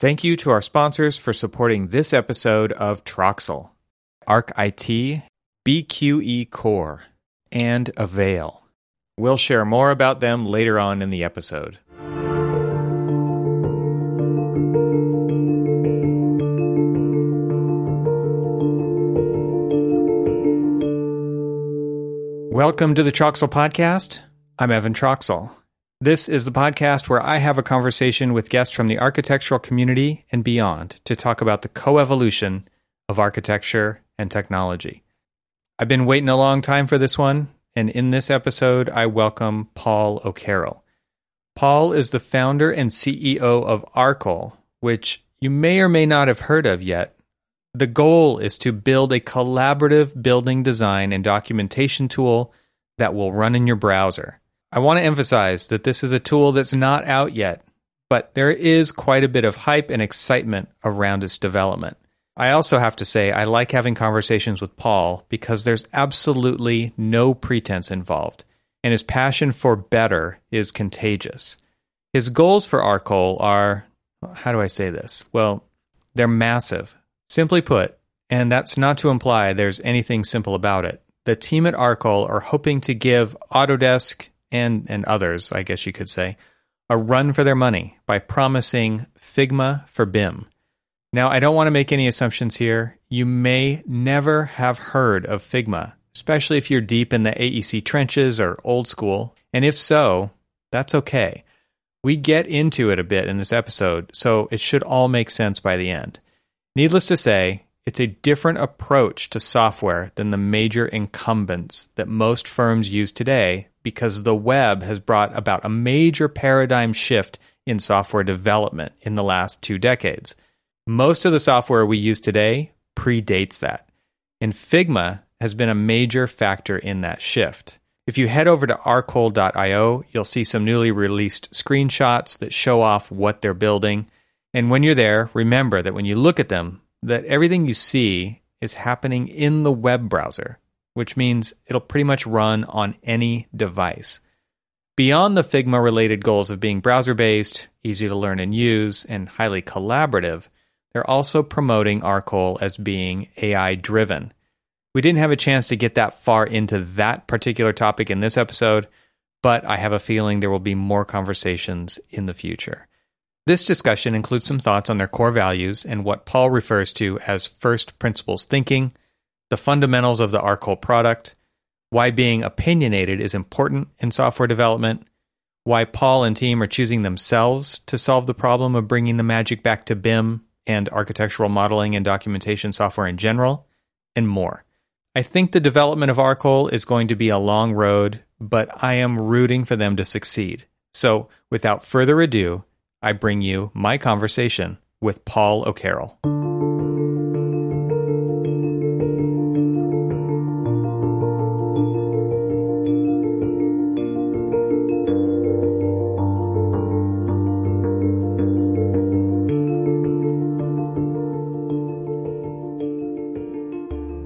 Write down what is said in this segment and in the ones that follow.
Thank you to our sponsors for supporting this episode of Troxel, Arc IT, BQE Core, and Avail. We'll share more about them later on in the episode. Welcome to the Troxel Podcast. I'm Evan Troxel. This is the podcast where I have a conversation with guests from the architectural community and beyond to talk about the coevolution of architecture and technology. I've been waiting a long time for this one, and in this episode, I welcome Paul O'Carroll. Paul is the founder and CEO of Arcol, which you may or may not have heard of yet, the goal is to build a collaborative building design and documentation tool that will run in your browser. I want to emphasize that this is a tool that's not out yet, but there is quite a bit of hype and excitement around its development. I also have to say, I like having conversations with Paul because there's absolutely no pretense involved, and his passion for better is contagious. His goals for Arcol are how do I say this? Well, they're massive. Simply put, and that's not to imply there's anything simple about it, the team at Arcol are hoping to give Autodesk and, and others, I guess you could say, a run for their money by promising Figma for BIM. Now, I don't want to make any assumptions here. You may never have heard of Figma, especially if you're deep in the AEC trenches or old school. And if so, that's okay. We get into it a bit in this episode, so it should all make sense by the end. Needless to say, it's a different approach to software than the major incumbents that most firms use today because the web has brought about a major paradigm shift in software development in the last two decades. Most of the software we use today predates that, and Figma has been a major factor in that shift. If you head over to arcol.io, you'll see some newly released screenshots that show off what they're building and when you're there, remember that when you look at them, that everything you see is happening in the web browser, which means it'll pretty much run on any device. Beyond the Figma related goals of being browser based, easy to learn and use, and highly collaborative, they're also promoting Arcol as being AI driven. We didn't have a chance to get that far into that particular topic in this episode, but I have a feeling there will be more conversations in the future. This discussion includes some thoughts on their core values and what Paul refers to as first principles thinking, the fundamentals of the Arcol product, why being opinionated is important in software development, why Paul and team are choosing themselves to solve the problem of bringing the magic back to BIM and architectural modeling and documentation software in general, and more. I think the development of Arcol is going to be a long road, but I am rooting for them to succeed. So, without further ado, I bring you my conversation with Paul O'Carroll.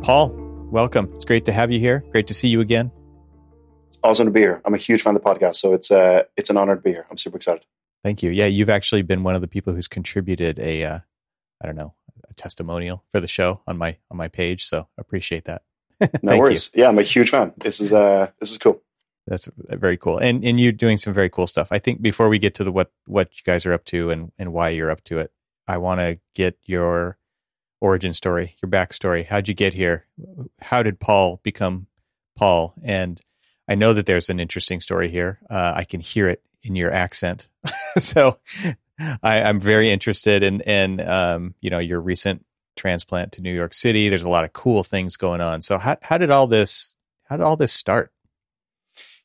Paul, welcome. It's great to have you here. Great to see you again. Awesome to be here. I'm a huge fan of the podcast, so it's uh, it's an honor to be here. I'm super excited. Thank you. Yeah, you've actually been one of the people who's contributed a, uh, I don't know, a testimonial for the show on my on my page. So appreciate that. no worries. You. Yeah, I'm a huge fan. This is uh, this is cool. That's very cool, and and you're doing some very cool stuff. I think before we get to the what what you guys are up to and and why you're up to it, I want to get your origin story, your backstory. How'd you get here? How did Paul become Paul? And I know that there's an interesting story here. Uh, I can hear it in your accent. so I, am very interested in in um, you know your recent transplant to New York City. There's a lot of cool things going on. So how how did all this how did all this start?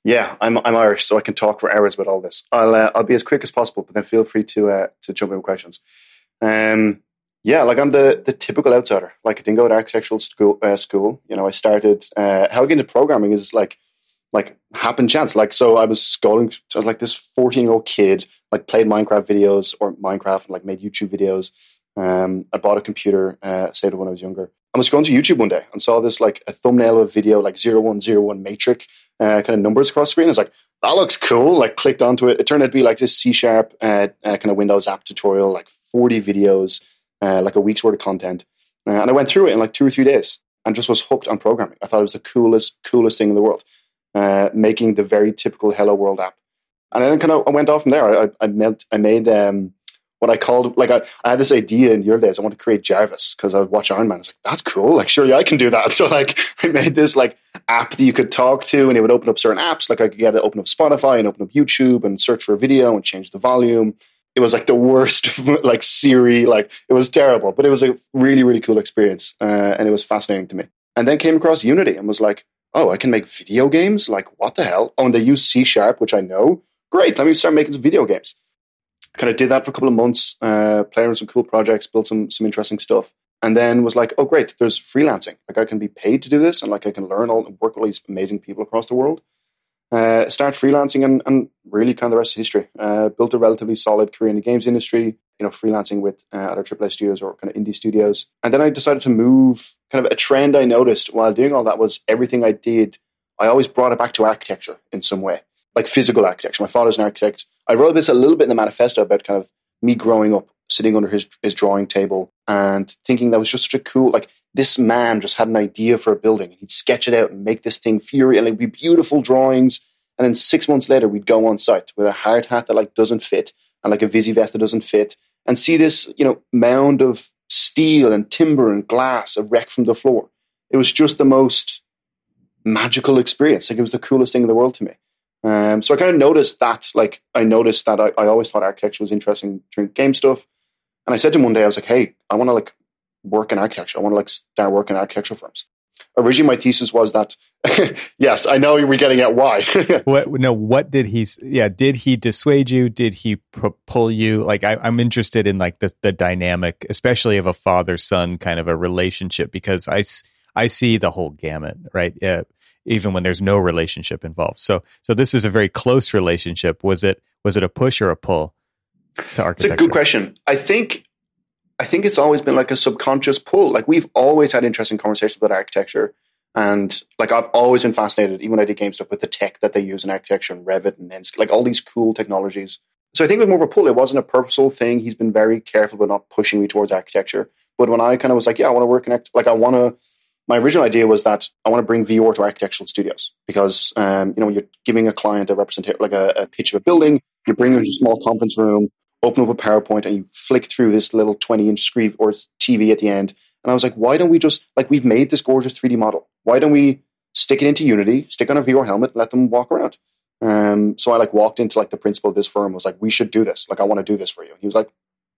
Yeah, I'm I'm Irish, so I can talk for hours about all this. I'll uh, I'll be as quick as possible, but then feel free to uh, to jump in with questions. Um, yeah, like I'm the the typical outsider. Like I didn't go to architectural school. Uh, school, you know, I started. Uh, how I get into programming is like like happen chance. Like so, I was scrolling. I was like this fourteen year old kid, like played Minecraft videos or Minecraft, and like made YouTube videos. Um, I bought a computer, uh, saved it when I was younger. I was going to YouTube one day and saw this like a thumbnail of a video like 0101 matrix uh, kind of numbers across screen. I was like, that looks cool. Like clicked onto it. It turned out to be like this C sharp uh, uh, kind of Windows app tutorial, like 40 videos, uh, like a week's worth of content. Uh, and I went through it in like two or three days and just was hooked on programming. I thought it was the coolest, coolest thing in the world, uh, making the very typical Hello World app. And then kind of I went off from there. I, I made, I made um, what I called like I, I had this idea in the early days. I want to create Jarvis because I would watch Iron Man. I was like, that's cool. Like, surely I can do that. So like I made this like app that you could talk to and it would open up certain apps. Like I could get it open up Spotify and open up YouTube and search for a video and change the volume. It was like the worst like Siri. Like it was terrible, but it was a really, really cool experience. Uh, and it was fascinating to me. And then came across Unity and was like, oh, I can make video games? Like what the hell? Oh, and they use C sharp, which I know. Great. Let me start making some video games kind of did that for a couple of months, uh, playing on some cool projects, built some some interesting stuff, and then was like, oh great, there's freelancing. Like I can be paid to do this, and like I can learn all and work with all these amazing people across the world. Uh, start freelancing, and, and really kind of the rest of history. Uh, built a relatively solid career in the games industry. You know, freelancing with uh, other AAA studios or kind of indie studios, and then I decided to move. Kind of a trend I noticed while doing all that was everything I did. I always brought it back to architecture in some way like physical architecture. My father's an architect. I wrote this a little bit in the manifesto about kind of me growing up, sitting under his, his drawing table and thinking that was just such a cool, like this man just had an idea for a building and he'd sketch it out and make this thing fury and it'd be beautiful drawings. And then six months later, we'd go on site with a hard hat that like doesn't fit and like a Visi vest that doesn't fit and see this, you know, mound of steel and timber and glass a wreck from the floor. It was just the most magical experience. Like it was the coolest thing in the world to me. Um, so I kind of noticed that, like, I noticed that I, I always thought architecture was interesting during game stuff. And I said to him one day, I was like, hey, I want to like work in architecture. I want to like start working in architectural firms. Originally, my thesis was that, yes, I know we're getting at why. what, no, what did he, yeah, did he dissuade you? Did he pull you? Like, I, am interested in like the, the dynamic, especially of a father son kind of a relationship, because I, I see the whole gamut, right? Yeah even when there's no relationship involved. So so this is a very close relationship. Was it was it a push or a pull to architecture? It's a good question. I think I think it's always been like a subconscious pull. Like we've always had interesting conversations about architecture. And like I've always been fascinated, even when I did game stuff, with the tech that they use in architecture and Revit and Enscape, like all these cool technologies. So I think with more of a pull, it wasn't a purposeful thing. He's been very careful about not pushing me towards architecture. But when I kind of was like, yeah, I want to work in like I want to my original idea was that I want to bring VR to architectural studios because um, you know when you're giving a client a representation like a, a, pitch of a building, you bring them to a small conference room, open up a PowerPoint, and you flick through this little 20 inch screen or TV at the end. And I was like, why don't we just like we've made this gorgeous 3D model? Why don't we stick it into Unity, stick on a VR helmet, let them walk around? Um, so I like walked into like the principal of this firm was like, we should do this. Like I want to do this for you. And he was like,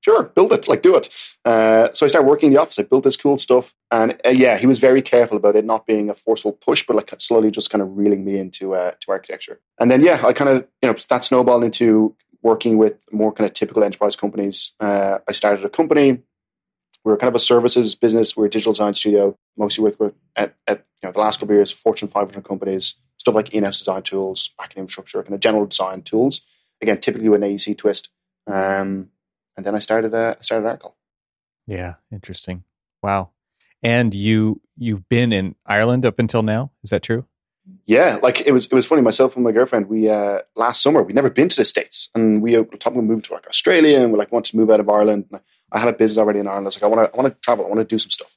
sure, build it, like do it. Uh, so I started working in the office. I built this cool stuff, and uh, yeah, he was very careful about it not being a forceful push, but like slowly just kind of reeling me into uh, to architecture. And then yeah, I kind of you know that snowballed into working with more kind of typical enterprise companies. Uh, I started a company. We are kind of a services business. We're a digital design studio, mostly with, with at, at you know the last couple of years, Fortune 500 companies, stuff like in-house design tools, backend infrastructure, kind of general design tools. Again, typically with an AEC twist. Um, and then I started a I started Arcol. Yeah, interesting. Wow. And you you've been in Ireland up until now. Is that true? Yeah, like it was it was funny. Myself and my girlfriend, we uh last summer we'd never been to the states, and we were talking about moving to like Australia, and we like wanted to move out of Ireland. And I had a business already in Ireland. I was like, I want to I want to travel. I want to do some stuff.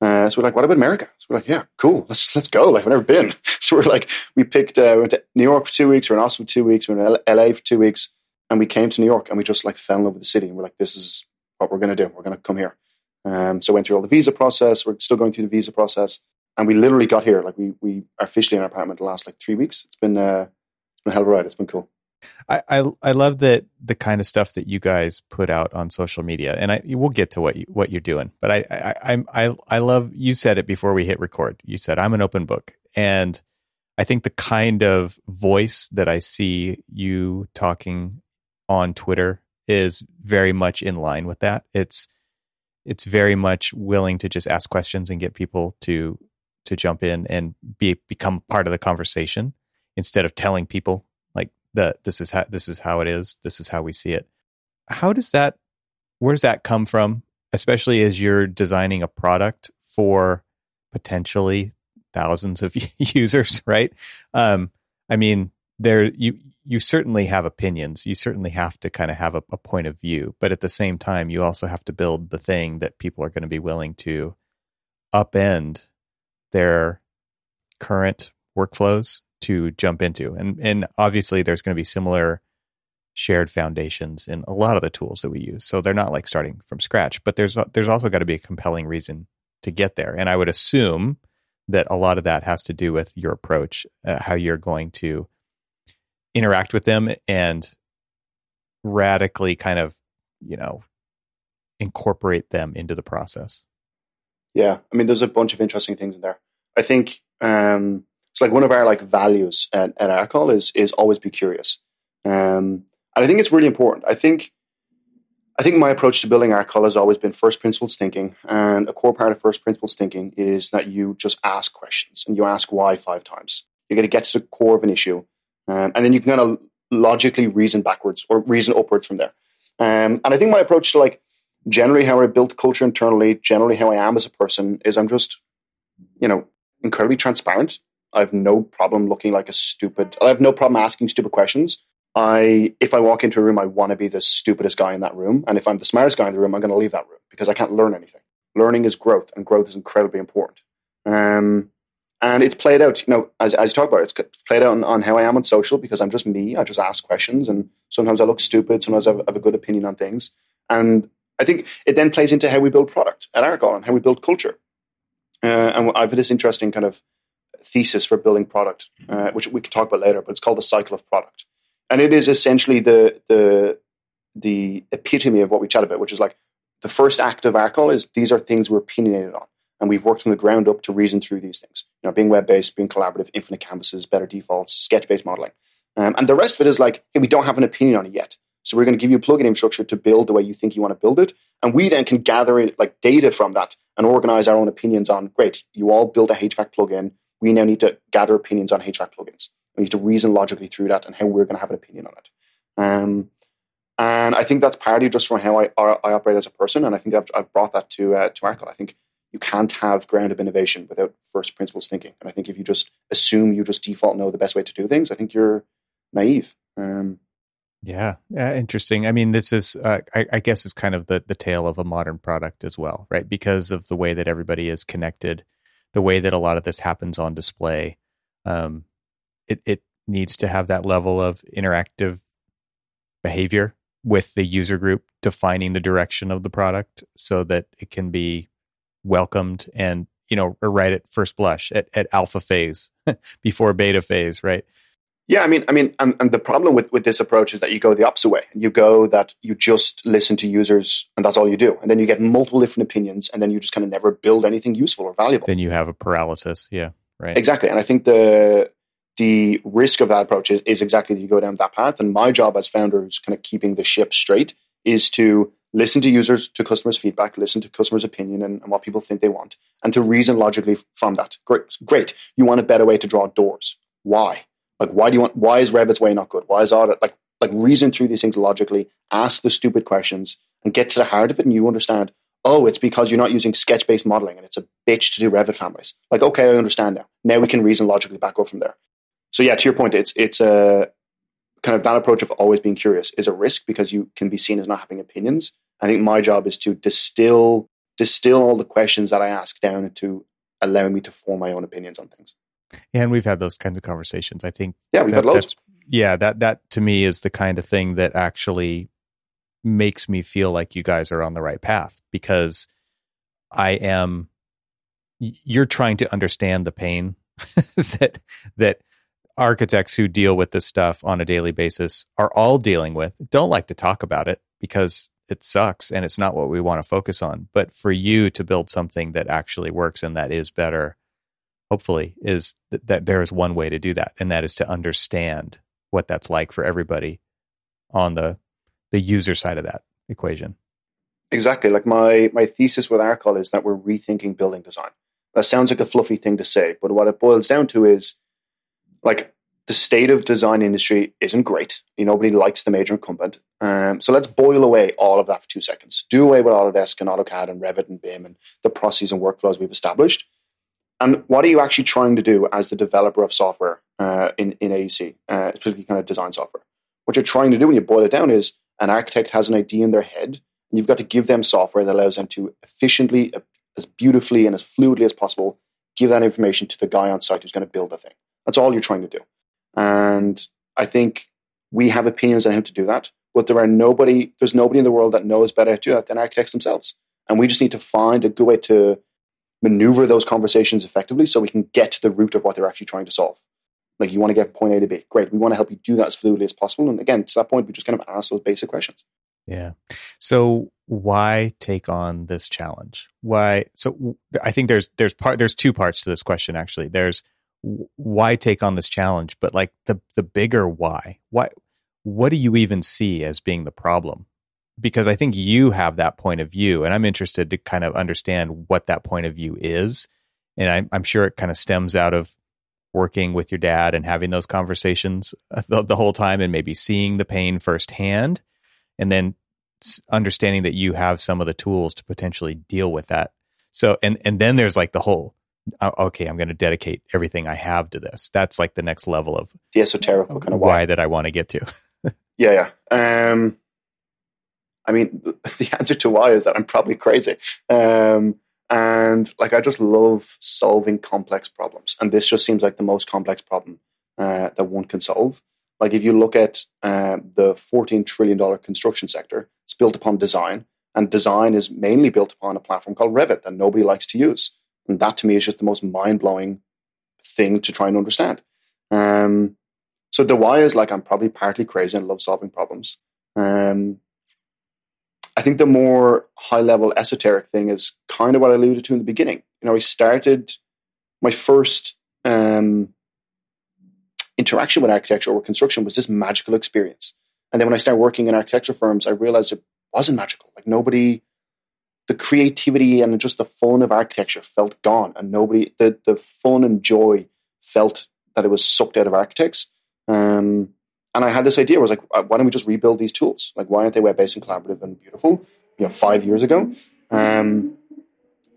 Uh, so we're like, what about America? So we're like, yeah, cool. Let's let's go. Like, I've never been. So we're like, we picked, uh, we went to New York for two weeks. We are in Austin for two weeks. We are in LA for two weeks. And we came to New York and we just like fell in love with the city. And we're like, this is what we're to do. We're to come here. Um, so went through all the visa process. We're still going through the visa process. And we literally got here. Like we, we are officially in our apartment the last like three weeks. It's been, uh, it's been a hell of a ride. It's been cool. I, I, I love that the kind of stuff that you guys put out on social media, and I we'll get to what you, what you're doing. But I, I I I love you said it before we hit record. You said I'm an open book, and I think the kind of voice that I see you talking on Twitter is very much in line with that. It's it's very much willing to just ask questions and get people to to jump in and be become part of the conversation instead of telling people like that this is how this is how it is, this is how we see it. How does that where does that come from? especially as you're designing a product for potentially thousands of users, right? Um, I mean, there you you certainly have opinions. You certainly have to kind of have a, a, point of view, but at the same time, you also have to build the thing that people are going to be willing to upend their current workflows to jump into. And and obviously, there's going to be similar shared foundations in a lot of the tools that we use. So they're not like starting from scratch, but there's there's also got to be a compelling reason to get there. And I would assume that a lot of that has to do with your approach, uh, how you're going to interact with them and radically kind of, you know, incorporate them into the process. Yeah, I mean, there's a bunch of interesting things in there. I think um, it's like one of our like values at, at Arcol is is always be curious, um, and I think it's really important. I think I think my approach to building Arcol has always been first principles thinking, and a core part of first principles thinking is that you just ask questions and you ask why five times. You're going to get to the core of an issue, um, and then you can kind of logically reason backwards or reason upwards from there. Um, and I think my approach to like generally how I built culture internally, generally how I am as a person, is I'm just, you know, incredibly transparent. I have no problem looking like a stupid. I have no problem asking stupid questions. I, if I walk into a room, I want to be the stupidest guy in that room, and if I'm the smartest guy in the room, I'm going to leave that room because I can't learn anything. Learning is growth, and growth is incredibly important. Um, and it's played out, you know, as, as you talk about, it, it's played out on, on, how I am on social because I'm just me. I just ask questions, and sometimes I look stupid. Sometimes I have, I have a good opinion on things, and I think it then plays into how we build product at Arcol and how we build culture. Uh, and I've had this interesting kind of thesis for building product, uh, which we can talk about later, but it's called the cycle of product. And it is essentially the, the, the epitome of what we chat about, which is like the first act of Arcol is these are things we're opinionated on. And we've worked from the ground up to reason through these things. You know, being web based, being collaborative, infinite canvases, better defaults, sketch based modeling. Um, and the rest of it is like, hey, we don't have an opinion on it yet. So we're going to give you a plugin infrastructure to build the way you think you want to build it. And we then can gather it, like data from that and organize our own opinions on, great, you all build a HVAC plugin. We now need to gather opinions on HVAC plugins. We need to reason logically through that and how we're going to have an opinion on it. Um, and I think that's partly just from how I, I operate as a person. And I think I've, I've brought that to, uh, to Arcol. I think you can't have ground up innovation without first principles thinking. And I think if you just assume you just default know the best way to do things, I think you're naive. Um, yeah, yeah, interesting. I mean, this is, uh, I, I, guess, it's kind of the the tale of a modern product as well, right? Because of the way that everybody is connected, the way that a lot of this happens on display, um, it it needs to have that level of interactive behavior with the user group defining the direction of the product, so that it can be welcomed and you know right at first blush at, at alpha phase before beta phase, right? Yeah, I mean, I mean, and, and the problem with, with this approach is that you go the opposite way. And you go that you just listen to users and that's all you do. And then you get multiple different opinions and then you just kind of never build anything useful or valuable. Then you have a paralysis. Yeah. Right. Exactly. And I think the the risk of that approach is, is exactly that you go down that path. And my job as founder who's kind of keeping the ship straight is to listen to users, to customers' feedback, listen to customers' opinion and, and, what people think they want, and to reason logically from that. Great, great. You want a better way to draw doors. Why? Like, why do you want? Why is Revit's way not good? Why is audit like like reason through these things logically? Ask the stupid questions and get to the heart of it, and you understand. Oh, it's because you're not using sketch based modeling, and it's a bitch to do Revit families. Like, okay, I understand now. Now we can reason logically back up from there. So yeah, to your point, it's it's a kind of that approach of always being curious is a risk because you can be seen as not having opinions. I think my job is to distill distill all the questions that I ask down into allowing me to form my own opinions on things. And we've had those kinds of conversations. I think. Yeah, we've that, had loads. Yeah, that that to me is the kind of thing that actually makes me feel like you guys are on the right path because I am. You're trying to understand the pain that that architects who deal with this stuff on a daily basis are all dealing with. Don't like to talk about it because it sucks and it's not what we want to focus on. But for you to build something that actually works and that is better hopefully is th- that there is one way to do that and that is to understand what that's like for everybody on the the user side of that equation exactly like my my thesis with arcol is that we're rethinking building design that sounds like a fluffy thing to say but what it boils down to is like the state of design industry isn't great. You know, nobody likes the major incumbent. Um, so let's boil away all of that for two seconds. Do away with Autodesk and AutoCAD and Revit and BIM and the processes and workflows we've established. And what are you actually trying to do as the developer of software uh, in, in AEC, uh, specifically kind of design software? What you're trying to do when you boil it down is an architect has an idea in their head, and you've got to give them software that allows them to efficiently, as beautifully, and as fluidly as possible give that information to the guy on site who's going to build the thing. That's all you're trying to do. And I think we have opinions on how to do that, but there are nobody, there's nobody in the world that knows better how to do that than architects themselves. And we just need to find a good way to maneuver those conversations effectively so we can get to the root of what they're actually trying to solve. Like you want to get point A to B. Great. We want to help you do that as fluidly as possible. And again, to that point, we just kind of ask those basic questions. Yeah. So why take on this challenge? Why? So I think there's there's part there's two parts to this question actually. There's why take on this challenge, but like the the bigger why. Why? What do you even see as being the problem? Because I think you have that point of view, and I'm interested to kind of understand what that point of view is. And I'm, I'm sure it kind of stems out of working with your dad and having those conversations the, the whole time, and maybe seeing the pain firsthand, and then understanding that you have some of the tools to potentially deal with that. So, and and then there's like the whole uh, okay, I'm going to dedicate everything I have to this. That's like the next level of the esoteric kind of why, why that I want to get to. yeah, yeah. Um, I mean, the answer to why is that I'm probably crazy. Um, and like, I just love solving complex problems. And this just seems like the most complex problem uh, that one can solve. Like, if you look at uh, the $14 trillion construction sector, it's built upon design. And design is mainly built upon a platform called Revit that nobody likes to use. And that to me is just the most mind blowing thing to try and understand. Um, so the why is like I'm probably partly crazy and love solving problems. Um, I think the more high level esoteric thing is kind of what I alluded to in the beginning. You know, I started my first um, interaction with architecture or construction was this magical experience. And then when I started working in architecture firms, I realized it wasn't magical. Like nobody the creativity and just the fun of architecture felt gone, and nobody the the fun and joy felt that it was sucked out of architects. Um, and I had this idea. I was like, uh, why don't we just rebuild these tools? Like, why aren't they web based and collaborative and beautiful? You know, five years ago. Um,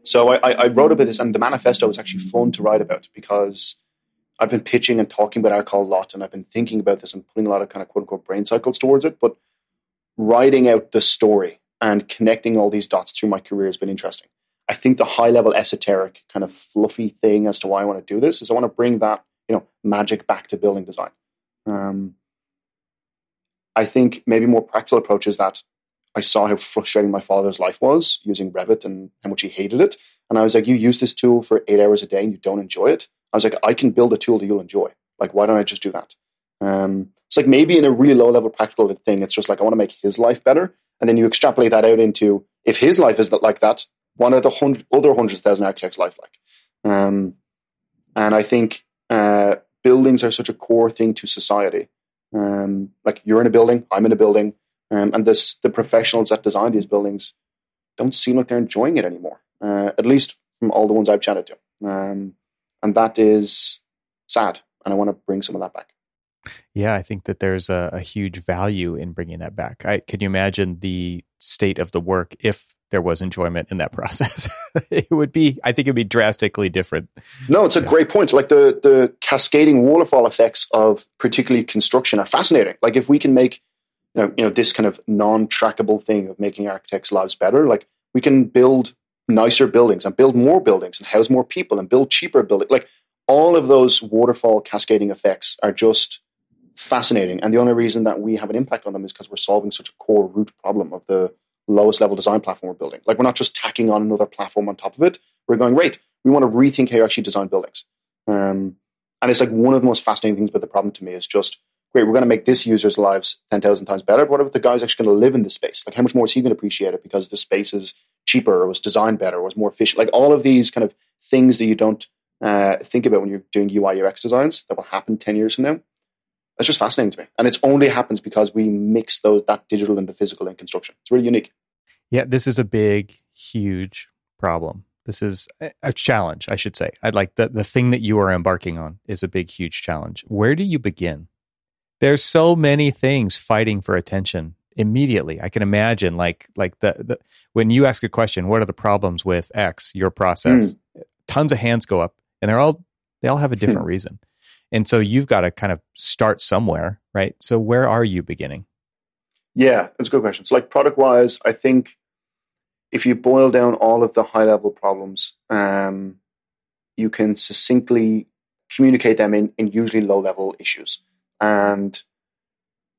so I, I wrote about this, and the manifesto was actually fun to write about because I've been pitching and talking about Arcol a lot, and I've been thinking about this and putting a lot of kind of quote unquote brain cycles towards it. But writing out the story and connecting all these dots through my career has been interesting. I think the high level esoteric kind of fluffy thing as to why I want to do this is I want to bring that you know magic back to building design. Um, I think maybe more practical approach is that I saw how frustrating my father's life was using Revit and how much he hated it. And I was like, you use this tool for eight hours a day and you don't enjoy it. I was like, I can build a tool that you'll enjoy. Like, why don't I just do that? Um, it's like maybe in a really low level practical thing, it's just like I want to make his life better. And then you extrapolate that out into if his life is like that, one of the hundred, other hundreds of thousand architects' life like. Um, and I think uh, buildings are such a core thing to society. Um, like you're in a building, I'm in a building, um, and this the professionals that design these buildings don't seem like they're enjoying it anymore. Uh, at least from all the ones I've chatted to, um, and that is sad. And I want to bring some of that back. Yeah, I think that there's a, a huge value in bringing that back. I, can you imagine the state of the work if there was enjoyment in that process? it would be, I think, it would be drastically different. No, it's a yeah. great point. Like the the cascading waterfall effects of particularly construction are fascinating. Like if we can make you know, you know this kind of non-trackable thing of making architects' lives better, like we can build nicer buildings and build more buildings and house more people and build cheaper buildings. Like all of those waterfall cascading effects are just fascinating. And the only reason that we have an impact on them is because we're solving such a core root problem of the lowest level design platform we're building. Like we're not just tacking on another platform on top of it. We're going, right, we want to rethink how you actually design buildings. Um, and it's like one of the most fascinating things about the problem to me is just, great, we're going to make this user's lives 10,000 times better. But what if the guy's actually going to live in this space? Like how much more is he going to appreciate it because the space is cheaper or was designed better or was more efficient? Like all of these kind of things that you don't uh, think about when you're doing UI UX designs that will happen 10 years from now it's just fascinating to me. And it only happens because we mix those that digital and the physical in construction. It's really unique. Yeah, this is a big, huge problem. This is a challenge, I should say. I'd like the, the thing that you are embarking on is a big, huge challenge. Where do you begin? There's so many things fighting for attention immediately. I can imagine like like the, the when you ask a question, what are the problems with X, your process? Mm. Tons of hands go up and they're all they all have a different reason. And so you've got to kind of start somewhere, right? So where are you beginning? Yeah, that's a good question. So like product wise, I think if you boil down all of the high level problems, um, you can succinctly communicate them in, in usually low level issues. And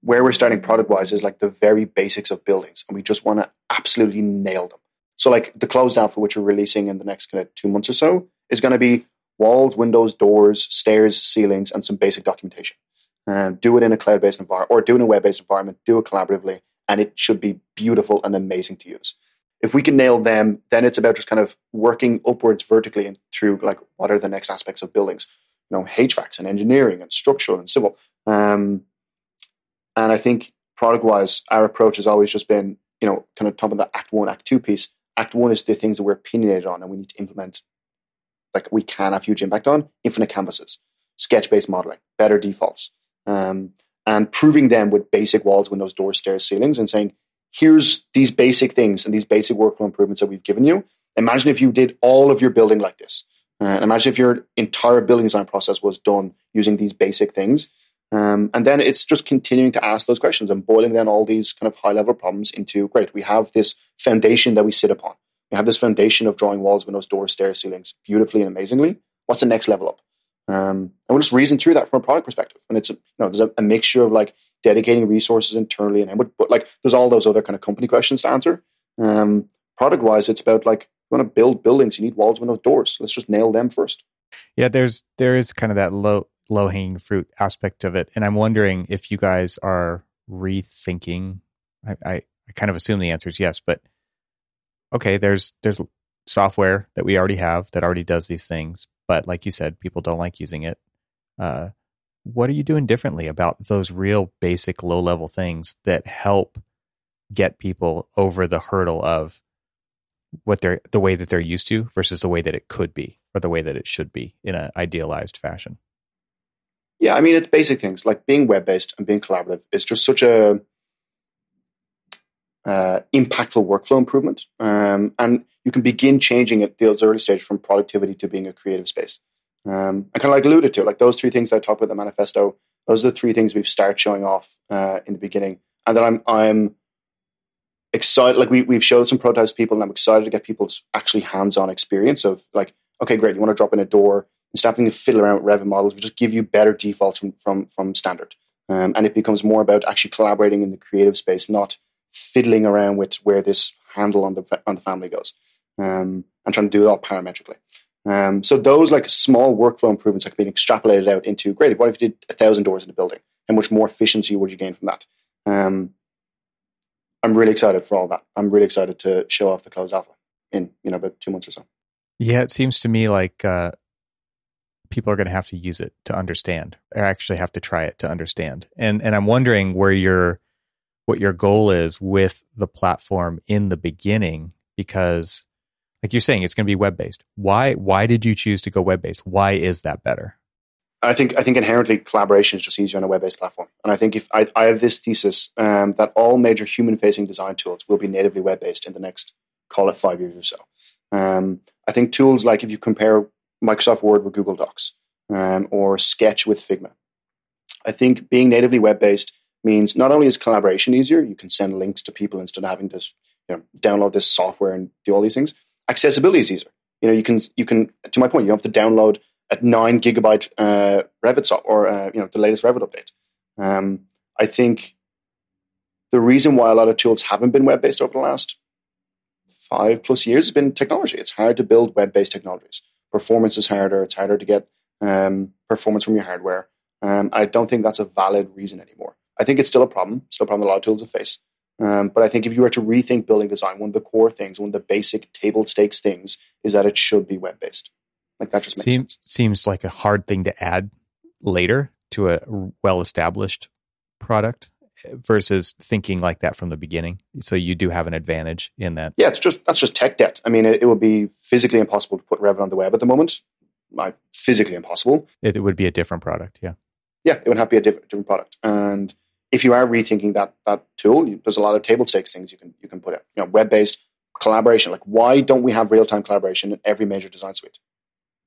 where we're starting product wise is like the very basics of buildings, and we just want to absolutely nail them. So, like the closed alpha, which we're releasing in the next kind of two months or so, is going to be walls, windows, doors, stairs, ceilings, and some basic documentation. And do it in a cloud based environment or do it in a web based environment, do it collaboratively, and it should be beautiful and amazing to use. If we can nail them, then it's about just kind of working upwards vertically and through like what are the next aspects of buildings, you know, HVACs and engineering and structural and civil. Um, and I think product wise, our approach has always just been, you know, kind of top of the act one, act two piece. Act one is the things that we're opinionated on and we need to implement, like we can have huge impact on infinite canvases, sketch based modeling, better defaults, um, and proving them with basic walls, windows, doors, stairs, ceilings, and saying, here's these basic things and these basic workflow improvements that we've given you. Imagine if you did all of your building like this. Uh, imagine if your entire building design process was done using these basic things. Um, and then it's just continuing to ask those questions and boiling down all these kind of high level problems into great, we have this foundation that we sit upon. We have this foundation of drawing walls, windows, doors, stairs, ceilings beautifully and amazingly. What's the next level up? Um, and we'll just reason through that from a product perspective. And it's, you know, there's a, a mixture of like dedicating resources internally and but, but like there's all those other kind of company questions to answer. Um, product wise, it's about like, you want to build buildings, you need walls, windows, doors. Let's just nail them first. Yeah, there's there is kind of that low low hanging fruit aspect of it. And I'm wondering if you guys are rethinking. I, I, I kind of assume the answer is yes, but okay, there's there's software that we already have that already does these things, but like you said, people don't like using it. Uh, what are you doing differently about those real basic low level things that help get people over the hurdle of what they're the way that they're used to versus the way that it could be or the way that it should be in an idealized fashion yeah, I mean, it's basic things like being web based and being collaborative is just such a uh, impactful workflow improvement. Um, and you can begin changing at those early stage from productivity to being a creative space. Um, I kind of like alluded to, like those three things I talked about the manifesto. Those are the three things we've started showing off uh, in the beginning, and then I'm I'm excited. Like we we've showed some prototypes to people, and I'm excited to get people's actually hands on experience of like, okay, great, you want to drop in a door instead of having to fiddle around with Revit models, we just give you better defaults from from, from standard. Um, and it becomes more about actually collaborating in the creative space, not fiddling around with where this handle on the on the family goes, um, and trying to do it all parametrically. Um, so those like small workflow improvements are being extrapolated out into great. What if you did a thousand doors in the building? How much more efficiency would you gain from that? Um, I'm really excited for all that. I'm really excited to show off the closed alpha in you know about two months or so. Yeah, it seems to me like uh, people are going to have to use it to understand or actually have to try it to understand. And and I'm wondering where your what your goal is with the platform in the beginning because like you're saying it's going to be web based. Why why did you choose to go web based? Why is that better? I think I think inherently collaboration is just easier on a web based platform. And I think if I, I have this thesis um, that all major human facing design tools will be natively web based in the next call it five years or so. Um, I think tools like if you compare Microsoft Word with Google Docs um, or Sketch with Figma. I think being natively web based means not only is collaboration easier, you can send links to people instead of having to you know, download this software and do all these things. Accessibility is easier. You know, you can you can to my point, you don't have to download a nine gigabyte uh, Revit software or uh, you know the latest Revit update. Um, I think the reason why a lot of tools haven't been web based over the last five plus years has been technology. It's hard to build web based technologies performance is harder. It's harder to get um, performance from your hardware. Um, I don't think that's a valid reason anymore. I think it's still a problem, still a problem a lot of tools will face. Um, but I think if you were to rethink building design, one of the core things, one of the basic table stakes things, is that it should be web based. Like that just makes seems, sense. Seems like a hard thing to add later to a well established product. versus thinking like that from the beginning. So you do have an advantage in that. Yeah, it's just that's just tech debt. I mean, it, it would be physically impossible to put Revit on the web at the moment. Like physically impossible. It, it would be a different product. Yeah. Yeah, it would have to be a different, different product. And if you are rethinking that that tool, you, there's a lot of table stakes things you can you can put in. You know, web based collaboration. Like, why don't we have real time collaboration in every major design suite?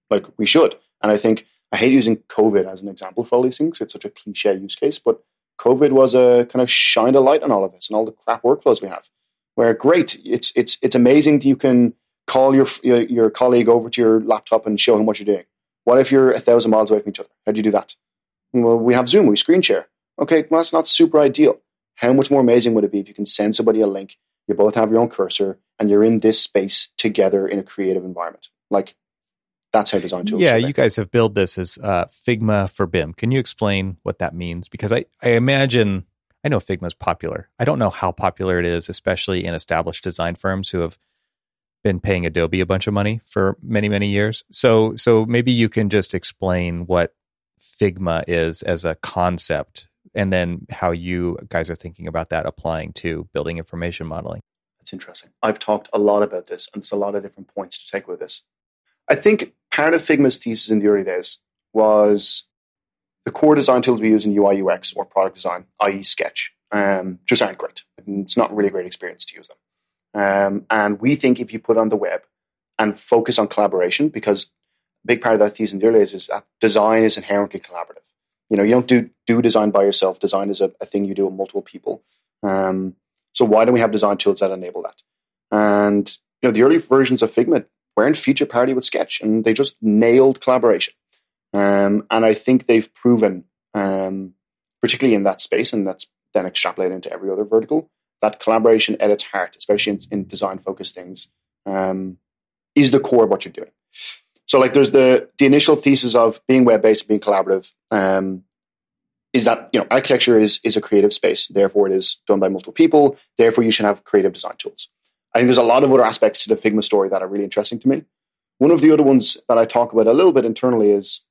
Like, we should. And I think I hate using COVID as an example for all these things. It's such a cliche use case, but COVID was a kind of shined a light on all of this and all the crap workflows we have. Where great, it's it's it's amazing that you can call your your colleague over to your laptop and show him what you're doing. What if you're a thousand miles away from each other? How do you do that? Well, we have Zoom, we screen share. Okay, well that's not super ideal. How much more amazing would it be if you can send somebody a link? You both have your own cursor, and you're in this space together in a creative environment. Like that's how design tools. Yeah, you guys have built this as uh, Figma for BIM. Can you explain what that means? Because I, I imagine I know Figma is popular. I don't know how popular it is, especially in established design firms who have been paying Adobe a bunch of money for many many years. So so maybe you can just explain what Figma is as a concept, and then how you guys are thinking about that applying to building information modeling. That's interesting. I've talked a lot about this, and there's a lot of different points to take with this. I think part of Figma's thesis in the early days was the core design tools we use in UI UX or product design, i.e., Sketch, um, just aren't great. It's not really a great experience to use them. Um, and we think if you put on the web and focus on collaboration, because a big part of that thesis in the early days is that design is inherently collaborative. You know, you don't do do design by yourself. Design is a, a thing you do with multiple people. Um, so why don't we have design tools that enable that? And you know, the early versions of Figma weren't feature parity with Sketch, and they just nailed collaboration. Um, and I think they've proven, um, particularly in that space, and that's then extrapolated into every other vertical, that collaboration at its heart, especially in, in design focused things, um, is the core of what you're doing. So, like, there's the the initial thesis of being web based, being collaborative, um, is that you know architecture is is a creative space. Therefore, it is done by multiple people. Therefore, you should have creative design tools. I think there's a lot of other aspects to the Figma story that are really interesting to me. One of the other ones that I talk about a little bit internally is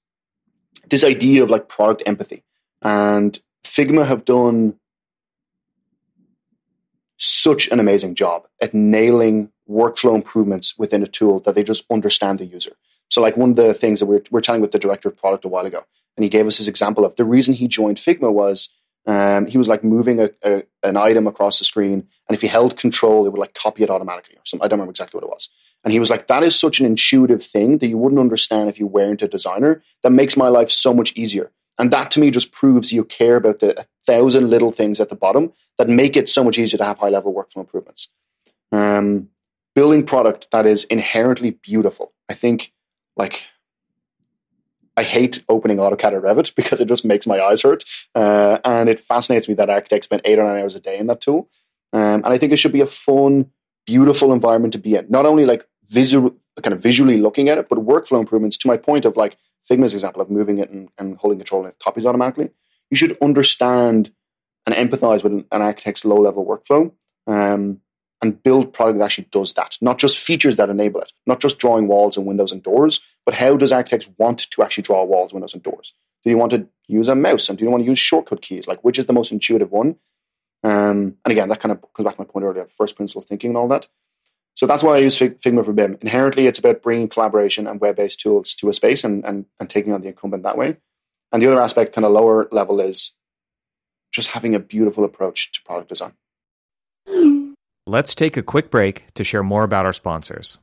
this idea of like product empathy. And Figma have done such an amazing job at nailing workflow improvements within a tool that they just understand the user. So, like one of the things that we are we are chatting with the director of product a while ago, and he gave us his example of the reason he joined Figma was um, he was like moving a, a, an item across the screen, and if he held control, it would like copy it automatically. Or something. I don't remember exactly what it was. And he was like, "That is such an intuitive thing that you wouldn't understand if you weren't a designer. That makes my life so much easier." And that to me just proves you care about the thousand little things at the bottom that make it so much easier to have high level workflow improvements. Um, building product that is inherently beautiful. I think, like I hate opening AutoCAD or Revit because it just makes my eyes hurt. Uh, and it fascinates me that architects spend eight or nine hours a day in that tool. Um, and I think it should be a fun, beautiful environment to be in. Not only like visual, kind of visually looking at it, but workflow improvements to my point of like Figma's example of moving it and, and holding control and it copies automatically. You should understand and empathize with an, an architect's low level workflow. Um, and build product that actually does that, not just features that enable it, not just drawing walls and windows and doors, but how does architects want to actually draw walls, windows, and doors? Do you want to use a mouse and do you want to use shortcut keys? Like, which is the most intuitive one? Um, and again, that kind of comes back to my point earlier, first principle thinking and all that. So that's why I use Figma for BIM. Inherently, it's about bringing collaboration and web-based tools to a space and, and, and taking on the incumbent that way. And the other aspect, kind of lower level, is just having a beautiful approach to product design. Let's take a quick break to share more about our sponsors.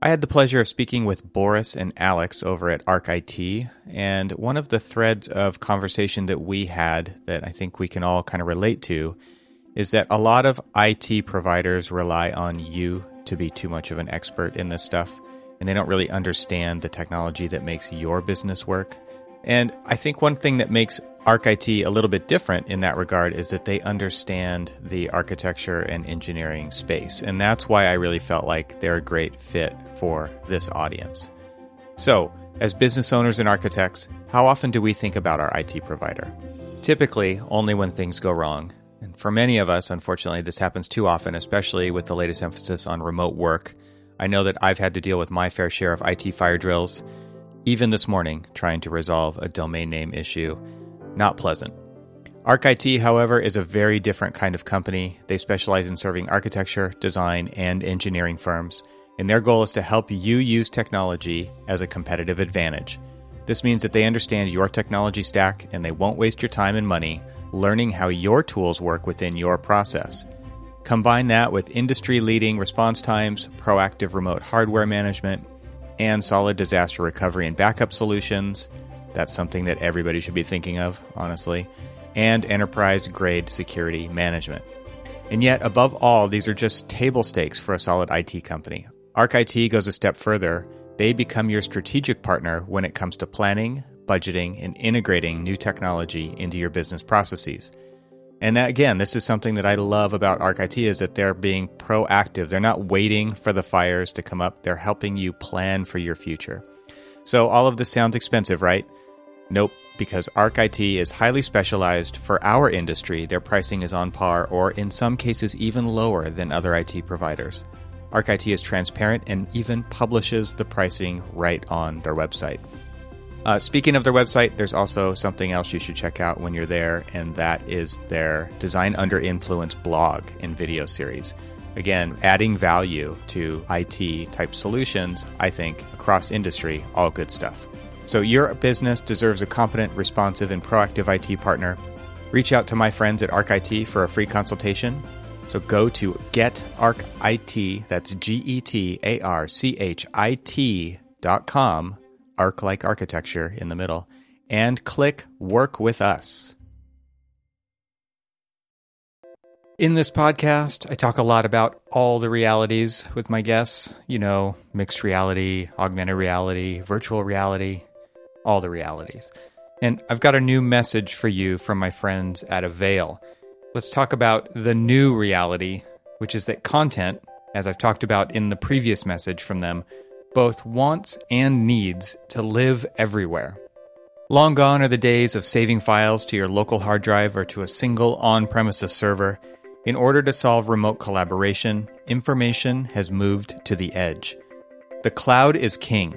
I had the pleasure of speaking with Boris and Alex over at ArcIT, and one of the threads of conversation that we had that I think we can all kind of relate to is that a lot of IT providers rely on you to be too much of an expert in this stuff, and they don't really understand the technology that makes your business work. And I think one thing that makes ArcIT a little bit different in that regard is that they understand the architecture and engineering space. And that's why I really felt like they're a great fit for this audience. So, as business owners and architects, how often do we think about our IT provider? Typically, only when things go wrong. And for many of us, unfortunately, this happens too often, especially with the latest emphasis on remote work. I know that I've had to deal with my fair share of IT fire drills, even this morning, trying to resolve a domain name issue not pleasant. ArcIT, however, is a very different kind of company. They specialize in serving architecture, design, and engineering firms, and their goal is to help you use technology as a competitive advantage. This means that they understand your technology stack and they won't waste your time and money learning how your tools work within your process. Combine that with industry leading response times, proactive remote hardware management, and solid disaster recovery and backup solutions. That's something that everybody should be thinking of, honestly, and enterprise grade security management. And yet, above all, these are just table stakes for a solid IT company. ArcIT goes a step further. They become your strategic partner when it comes to planning, budgeting, and integrating new technology into your business processes. And that, again, this is something that I love about ArcIT is that they're being proactive. They're not waiting for the fires to come up. They're helping you plan for your future. So all of this sounds expensive, right? Nope, because ArcIT is highly specialized for our industry. Their pricing is on par or in some cases even lower than other IT providers. ArcIT is transparent and even publishes the pricing right on their website. Uh, speaking of their website, there's also something else you should check out when you're there, and that is their Design Under Influence blog and video series. Again, adding value to IT type solutions, I think, across industry, all good stuff. So, your business deserves a competent, responsive, and proactive IT partner. Reach out to my friends at ArcIT for a free consultation. So, go to getarchit, that's G E T A R C H I T dot com arc like architecture in the middle, and click Work with Us. In this podcast, I talk a lot about all the realities with my guests. You know, mixed reality, augmented reality, virtual reality, all the realities. And I've got a new message for you from my friends at Avail. Let's talk about the new reality, which is that content, as I've talked about in the previous message from them, both wants and needs to live everywhere. Long gone are the days of saving files to your local hard drive or to a single on premises server. In order to solve remote collaboration, information has moved to the edge. The cloud is king,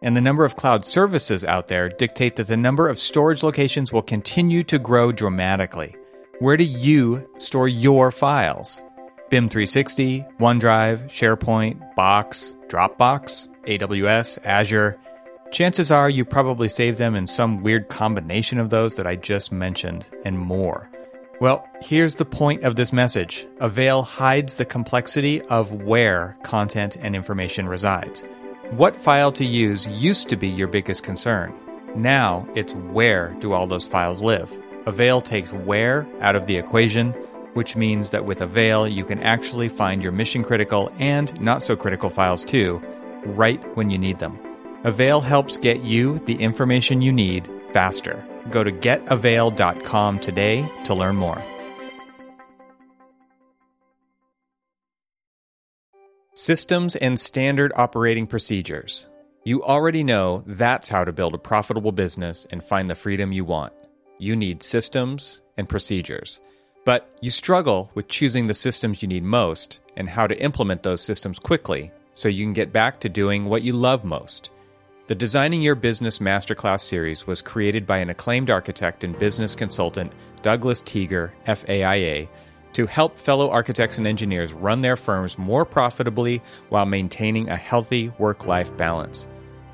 and the number of cloud services out there dictate that the number of storage locations will continue to grow dramatically. Where do you store your files? BIM 360, OneDrive, SharePoint, Box, Dropbox? AWS, Azure. Chances are you probably save them in some weird combination of those that I just mentioned and more. Well, here's the point of this message Avail hides the complexity of where content and information resides. What file to use used to be your biggest concern. Now it's where do all those files live? Avail takes where out of the equation, which means that with Avail, you can actually find your mission critical and not so critical files too right when you need them. Avail helps get you the information you need faster. Go to getavail.com today to learn more. Systems and standard operating procedures. You already know that's how to build a profitable business and find the freedom you want. You need systems and procedures. But you struggle with choosing the systems you need most and how to implement those systems quickly so you can get back to doing what you love most. The Designing Your Business Masterclass series was created by an acclaimed architect and business consultant, Douglas Tieger, FAIA, to help fellow architects and engineers run their firms more profitably while maintaining a healthy work life balance.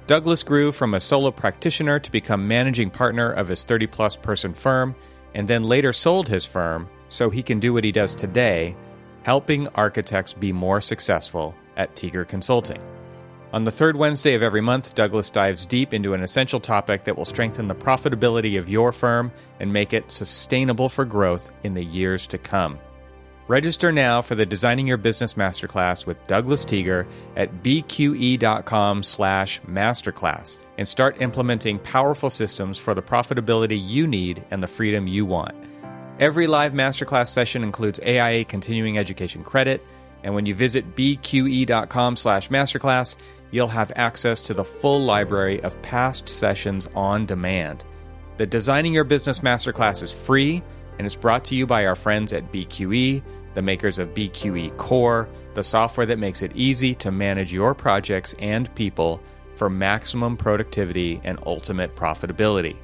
Douglas grew from a solo practitioner to become managing partner of his 30 plus person firm, and then later sold his firm so he can do what he does today, helping architects be more successful at Tieger Consulting. On the third Wednesday of every month, Douglas dives deep into an essential topic that will strengthen the profitability of your firm and make it sustainable for growth in the years to come. Register now for the Designing Your Business Masterclass with Douglas Tieger at bqe.com slash masterclass and start implementing powerful systems for the profitability you need and the freedom you want. Every live masterclass session includes AIA continuing education credit, and when you visit bqe.com slash masterclass, you'll have access to the full library of past sessions on demand. The Designing Your Business Masterclass is free and it's brought to you by our friends at BQE, the makers of BQE Core, the software that makes it easy to manage your projects and people for maximum productivity and ultimate profitability.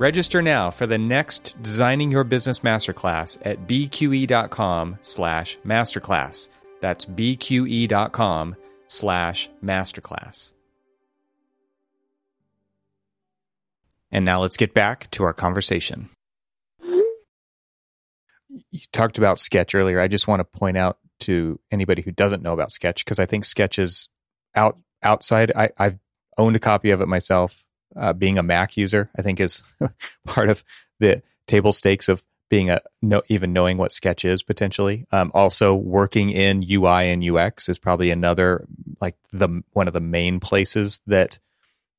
Register now for the next Designing Your Business Masterclass at bqe.com slash masterclass. That's bqe.com slash masterclass. And now let's get back to our conversation. You talked about Sketch earlier. I just want to point out to anybody who doesn't know about Sketch because I think Sketch is out outside. I, I've owned a copy of it myself uh, being a Mac user, I think is part of the table stakes of being a no, even knowing what Sketch is potentially. Um, also, working in UI and UX is probably another like the one of the main places that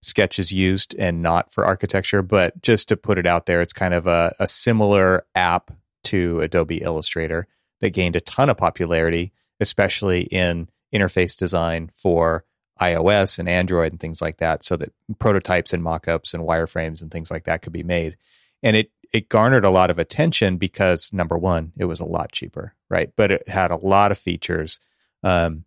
Sketch is used and not for architecture. But just to put it out there, it's kind of a, a similar app to Adobe Illustrator that gained a ton of popularity, especially in interface design for iOS and Android and things like that, so that prototypes and mockups and wireframes and things like that could be made. And it it garnered a lot of attention because number one, it was a lot cheaper, right? But it had a lot of features um,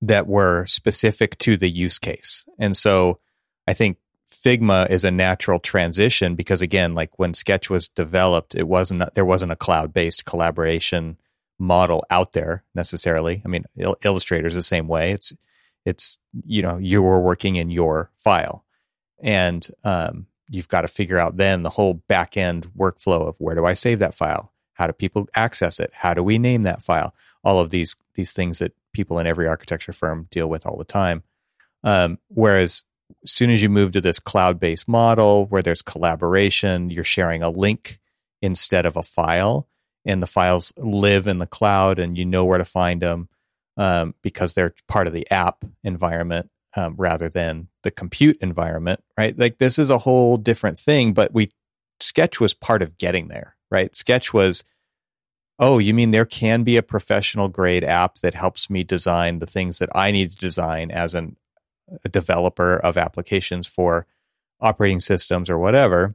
that were specific to the use case, and so I think Figma is a natural transition because again, like when Sketch was developed, it wasn't there wasn't a cloud based collaboration model out there necessarily. I mean, Illustrator is the same way. It's it's you know you are working in your file. And um, you've got to figure out then the whole back end workflow of where do i save that file? How do people access it? How do we name that file? All of these these things that people in every architecture firm deal with all the time. Um, whereas as soon as you move to this cloud based model where there's collaboration you're sharing a link instead of a file and the files live in the cloud and you know where to find them um, because they're part of the app environment um, rather than the compute environment, right? Like this is a whole different thing, but we Sketch was part of getting there, right? Sketch was, oh, you mean there can be a professional grade app that helps me design the things that I need to design as an, a developer of applications for operating systems or whatever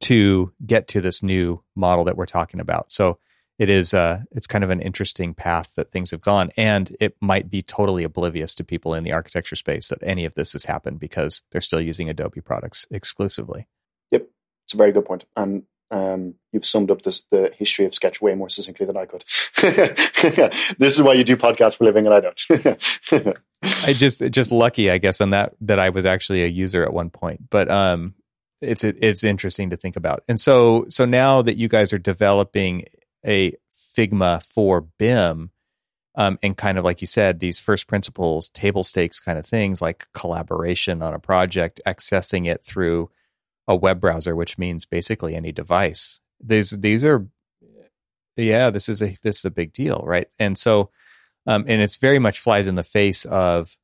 to get to this new model that we're talking about. So it is uh, it's kind of an interesting path that things have gone, and it might be totally oblivious to people in the architecture space that any of this has happened because they're still using Adobe products exclusively. Yep, it's a very good point, and um, you've summed up this, the history of Sketch way more succinctly than I could. this is why you do podcasts for living, and I don't. I just just lucky, I guess, on that that I was actually a user at one point, but um, it's it's interesting to think about. And so so now that you guys are developing a Figma for BIM. Um, and kind of like you said, these first principles, table stakes kind of things like collaboration on a project, accessing it through a web browser, which means basically any device. These these are, yeah, this is a this is a big deal, right? And so, um, and it's very much flies in the face of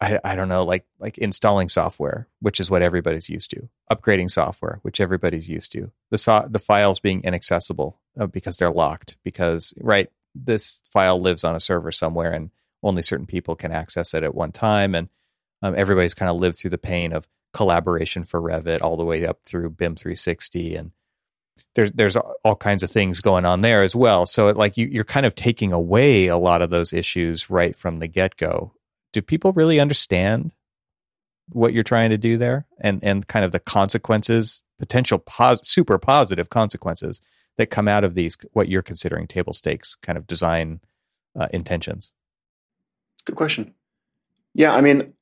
I, I don't know, like like installing software, which is what everybody's used to, upgrading software, which everybody's used to, the so, the files being inaccessible uh, because they're locked, because right, this file lives on a server somewhere and only certain people can access it at one time, and um, everybody's kind of lived through the pain of collaboration for Revit all the way up through BIM 360 and there's there's all kinds of things going on there as well. So it, like you, you're kind of taking away a lot of those issues right from the get go do people really understand what you're trying to do there? And and kind of the consequences potential pos- super positive consequences that come out of these what you're considering table stakes kind of design uh, intentions? Good question. Yeah i mean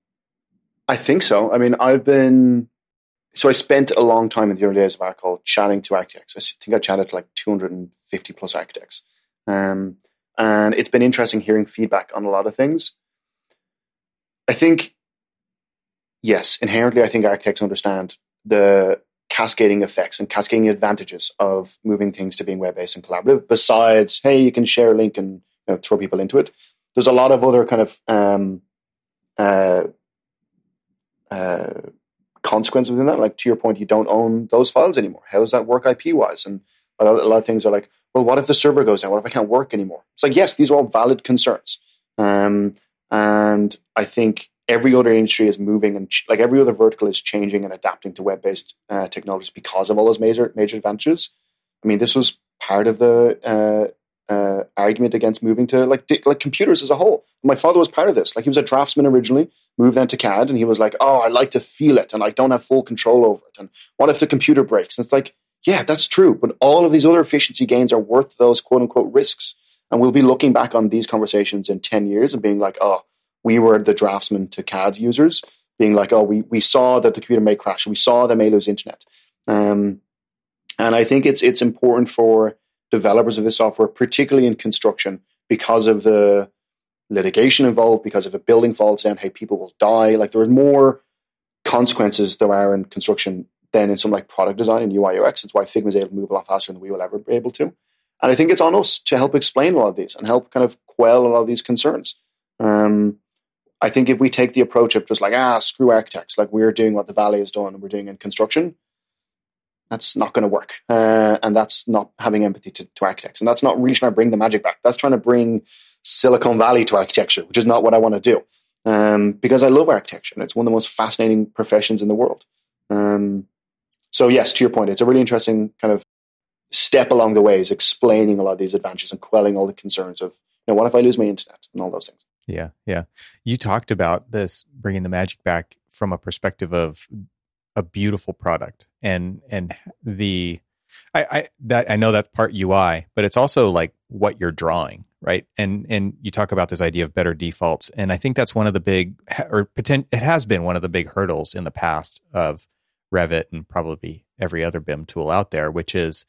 i think so. I mean i've been so i spent a long time in the early days of Arcol chatting to architects. I think i chatted to like 250 plus architects. Um, and it's been interesting hearing feedback on a lot of things I think, yes, inherently, I think architects understand the cascading effects and cascading advantages of moving things to being web based and collaborative. Besides, hey, you can share a link and you know, throw people into it. There's a lot of other kind of um, uh, uh, consequences within that. Like to your point, you don't own those files anymore. How does that work IP wise? And a lot, of things are like, well, what if the server goes down? What if I can't work anymore? It's like, yes, these are all valid concerns. Um, and I think every other industry is moving and ch- like every other vertical is changing and adapting to web based uh, technologies because of all those major major advantages. I mean, this was part of the uh, uh, argument against moving to like di- like computers as a whole. My father was part of this. Like he was a draftsman originally, moved then to CAD, and he was like, "Oh, I like to feel it, and I don't have full control over it. And what if the computer breaks?" And it's like, yeah, that's true, but all of these other efficiency gains are worth those quote unquote risks. And we'll be looking back on these conversations in ten years and being like, "Oh, we were the draftsman to CAD users." Being like, oh, we, we saw that the computer may crash. We saw they may lose internet. Um, and I think it's it's important for developers of this software, particularly in construction, because of the litigation involved, because if a building falls down, hey, people will die. Like there are more consequences there are in construction than in some like product design and UI UX. It's why Figma is able to move a lot faster than we will ever be able to. And I think it's on us to help explain a lot of these and help kind of quell a lot of these concerns. Um, I think if we take the approach of just like, ah, screw architects, like we're doing what the Valley has done and we're doing in construction, that's not going to work. Uh, and that's not having empathy to, to, architects. And that's not really trying to bring the magic back. That's trying to bring Silicon Valley to architecture, which is not what I want to do. Um, because I love architecture and it's one of the most fascinating professions in the world. Um, so, yes, to your point, it's a really interesting kind of step along the way is explaining a lot of these advantages and quelling all the concerns of, you know, what if I lose my internet and all those things. Yeah, yeah. You talked about this bringing the magic back from a perspective of a beautiful product and and the I, I that I know that's part UI, but it's also like what you're drawing, right? And and you talk about this idea of better defaults, and I think that's one of the big or potent, it has been one of the big hurdles in the past of Revit and probably every other BIM tool out there, which is,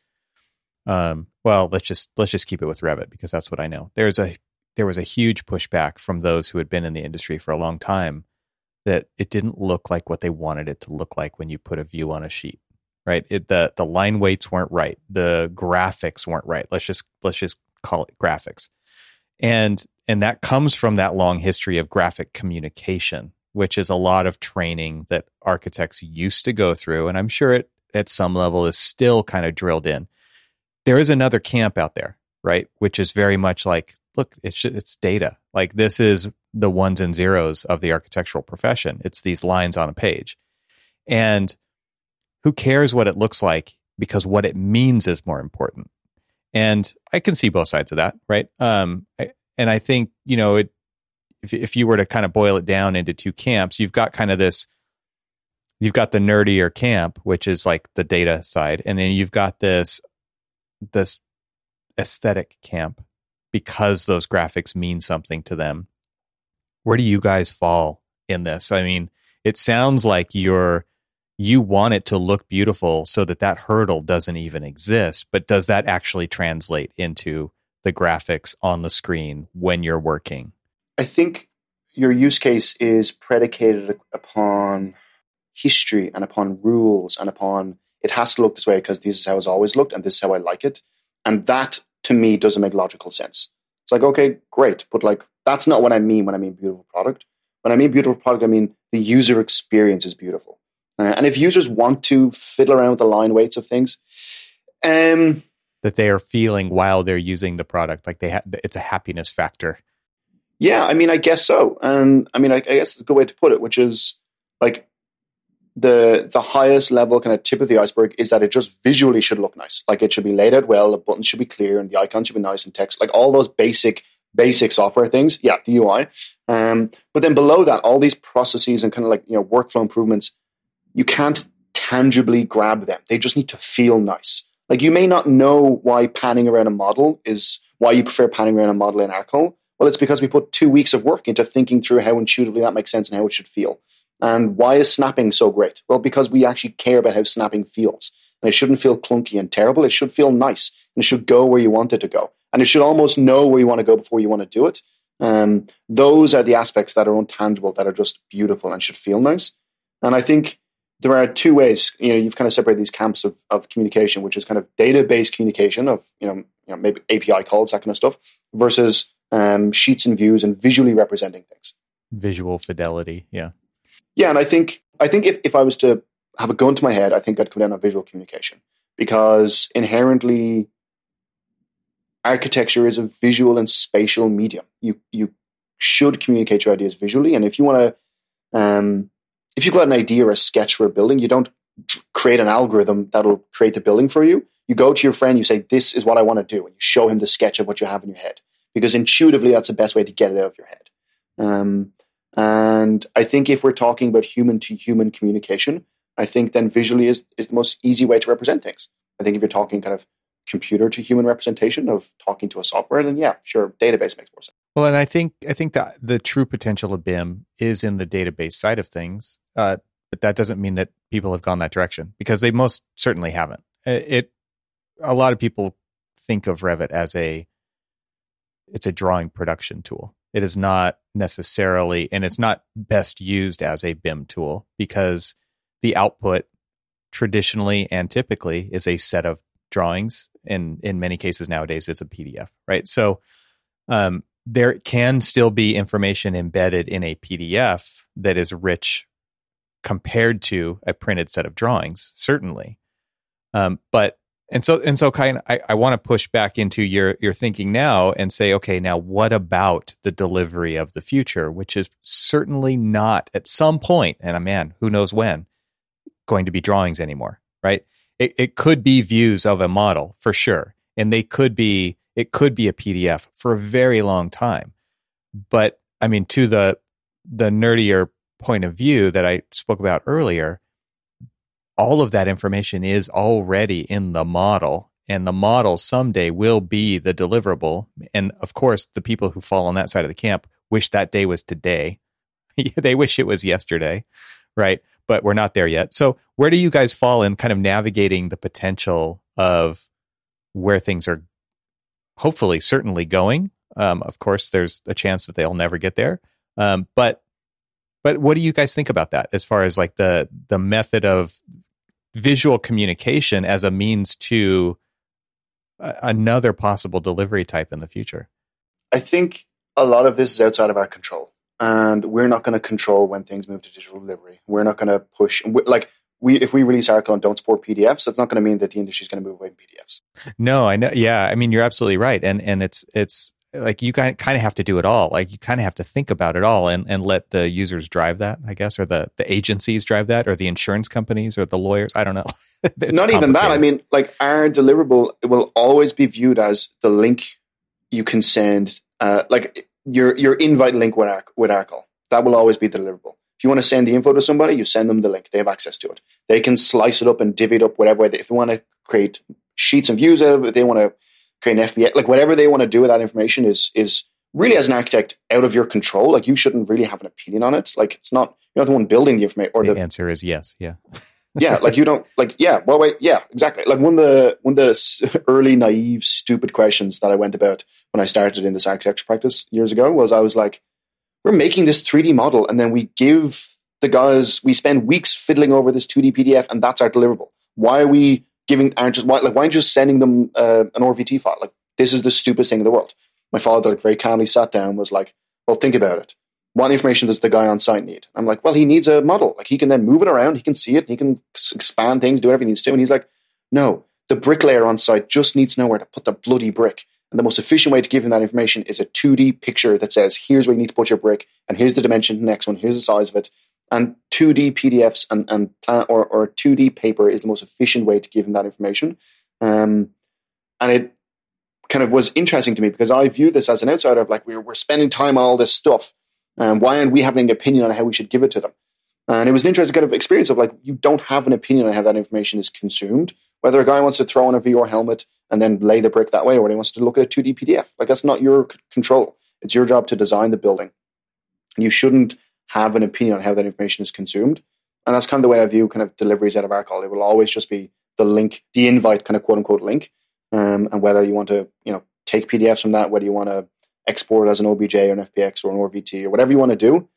um, well, let's just let's just keep it with Revit because that's what I know. There's a there was a huge pushback from those who had been in the industry for a long time that it didn't look like what they wanted it to look like when you put a view on a sheet right? It, the the line weights weren't right. The graphics weren't right. Let's just let's just call it graphics. And and that comes from that long history of graphic communication which is a lot of training that architects used to go through. And i'm sure it at some level is still kind of drilled in there is another camp out there right which is very much like look it's it's data like this is the ones and zeros of the architectural profession. It's these lines on a page. And who cares what it looks like because what it means is more important. And I can see both sides of that, right? Um, I, and I think, you know, it, if, if you were to kind of boil it down into two camps, you've got kind of this, you've got the nerdier camp, which is like the data side. And then you've got this, this aesthetic camp because those graphics mean something to them where do you guys fall in this? I mean, it sounds like you're you want it to look beautiful so that that hurdle doesn't even exist, but does that actually translate into the graphics on the screen when you're working? I think your use case is predicated upon history and upon rules and upon it has to look this way because this is how it's always looked and this is how I like it. And that to me doesn't make logical sense. It's like, okay, great, but like that's not what I mean when I mean beautiful product. When I mean beautiful product, I mean the user experience is beautiful. Uh, and if users want to fiddle around with the line weights of things, um, that they are feeling while they're using the product, like they ha- it's a happiness factor. Yeah, I mean, I guess so. And I mean, I, I guess it's a good way to put it, which is like the the highest level kind of tip of the iceberg is that it just visually should look nice. Like it should be laid out well, the buttons should be clear, and the icons should be nice and text. Like all those basic basic software things. Yeah, the UI. Um, but then below that, all these processes and kind of like you know workflow improvements, you can't tangibly grab them. They just need to feel nice. Like you may not know why panning around a model is why you prefer panning around a model in Arcol. Well, it's because we put two weeks of work into thinking through how intuitively that makes sense and how it should feel. And why is snapping so great? Well, because we actually care about how snapping feels. And it shouldn't feel clunky and terrible. It should feel nice and it should go where you want it to go. And it should almost know where you want to go before you want to do it. Um, those are the aspects that are untangible, that are just beautiful and should feel nice. And I think there are two ways. You know, you've kind of separated these camps of, of communication, which is kind of database communication of you know, you know maybe API calls that kind of stuff, versus um, sheets and views and visually representing things. Visual fidelity, yeah, yeah. And I think I think if, if I was to have a gun to my head, I think I'd come down on visual communication because inherently architecture is a visual and spatial medium. You you should communicate your ideas visually, and if you want to, um, if you've got an idea or a sketch for a building, you don't create an algorithm that'll create the building for you. You go to your friend, you say, This is what I want to do. And you show him the sketch of what you have in your head. Because intuitively, that's the best way to get it out of your head. Um, and I think if we're talking about human to human communication, I think then visually is, is the most easy way to represent things. I think if you're talking kind of computer to human representation of talking to a software, then yeah, sure, database makes more sense. Well, and I think I think that the true potential of BIM is in the database side of things, uh, but that doesn't mean that people have gone that direction because they most certainly haven't. It a lot of people think of Revit as a it's a drawing production tool. It is not necessarily, and it's not best used as a BIM tool because the output traditionally and typically is a set of drawings. And in many cases nowadays, it's a PDF, right? So um, there can still be information embedded in a PDF that is rich compared to a printed set of drawings, certainly. Um, but and so and so of I, I want to push back into your your thinking now and say okay now what about the delivery of the future which is certainly not at some point and a uh, man who knows when going to be drawings anymore right? It, it could be views of a model for sure and they could be it could be a pdf for a very long time. But i mean to the the nerdier point of view that i spoke about earlier all of that information is already in the model and the model someday will be the deliverable. And of course the people who fall on that side of the camp wish that day was today. They wish it was yesterday right? But we're not there yet. So where do you guys fall in kind of navigating the potential of where things are hopefully certainly going? Um, of course there's a chance that they'll never get there. Um, but but what do you guys think about that as far as like the the method of visual communication as a means to uh, another possible delivery type in the future? I think a lot of this is outside of our control. And we're not going to control when things move to digital delivery. We're not going to push, like, we if we release Arcol and don't support PDFs, that's not going to mean that the industry is going to move away from PDFs. No, I know. Yeah, I mean, you're absolutely right, and and it's it's like you kind kind of have to do it all. Like you kind of have to think about it all and, and let the users drive that, I guess, or the, the agencies drive that, or the insurance companies, or the lawyers. I don't know. Not even that. I mean, like our deliverable will always be viewed as the link you can send, uh, like your your invite link with with Arcol. That will always be deliverable. If you want to send the info to somebody, you send them the link. They have access to it. They can slice it up and divvy it up whatever way. They, if they want to create sheets and views out of it, they want to create an FBA, like whatever they want to do with that information is is really as an architect out of your control. Like you shouldn't really have an opinion on it. Like it's not you're not the one building the information. Or the, the answer is yes. Yeah. yeah, like you don't like yeah. Well, wait, yeah, exactly. Like one of the one of the early naive stupid questions that I went about when I started in this architecture practice years ago was I was like, we're making this 3D model and then we give the guys we spend weeks fiddling over this 2D PDF and that's our deliverable. Why are we giving aren't just why like why aren't you just sending them uh, an RVT file? Like this is the stupidest thing in the world. My father like very calmly sat down was like, well, think about it. What information does the guy on site need? I'm like, well, he needs a model. Like he can then move it around, he can see it, he can expand things, do whatever he needs to. And he's like, no, the bricklayer on site just needs to know where to put the bloody brick. And the most efficient way to give him that information is a 2D picture that says, here's where you need to put your brick, and here's the dimension, next one, here's the size of it. And 2D PDFs and, and plan, or, or 2D paper is the most efficient way to give him that information. Um, and it kind of was interesting to me because I view this as an outsider of like, we're, we're spending time on all this stuff. Um, why aren't we having an opinion on how we should give it to them? And it was an interesting kind of experience of like, you don't have an opinion on how that information is consumed. Whether a guy wants to throw on a VR helmet and then lay the brick that way, or he wants to look at a 2D PDF. Like, that's not your c- control. It's your job to design the building. And you shouldn't have an opinion on how that information is consumed. And that's kind of the way I view kind of deliveries out of Arcol. It will always just be the link, the invite kind of quote unquote link. Um, and whether you want to, you know, take PDFs from that, whether you want to export it as an OBJ or an FBX or an RVT or whatever you want to do,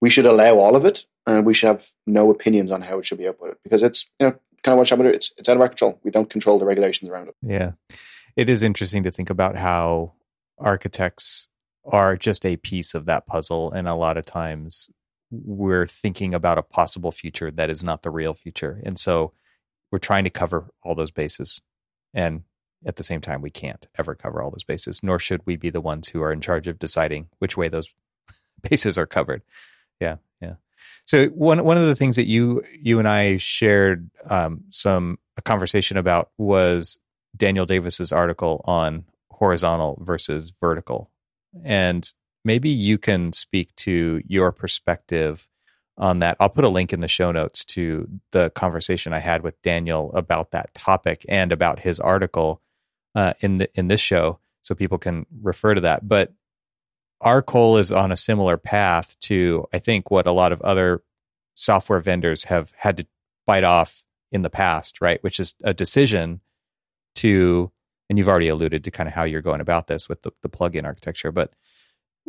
we should allow all of it and we should have no opinions on how it should be outputted because it's, you know, kind of what happened. It's, it's out of our control. We don't control the regulations around it. Yeah. It is interesting to think about how architects are just a piece of that puzzle. And a lot of times we're thinking about a possible future that is not the real future. And so we're trying to cover all those bases. And at the same time, we can't ever cover all those bases, nor should we be the ones who are in charge of deciding which way those bases are covered. Yeah, yeah. So one one of the things that you you and I shared um, some a conversation about was Daniel Davis's article on horizontal versus vertical. And maybe you can speak to your perspective on that. I'll put a link in the show notes to the conversation I had with Daniel about that topic and about his article uh, in the in this show, so people can refer to that. But our Arcol is on a similar path to I think what a lot of other software vendors have had to bite off in the past, right? Which is a decision to, and you've already alluded to kind of how you're going about this with the, the plugin architecture, but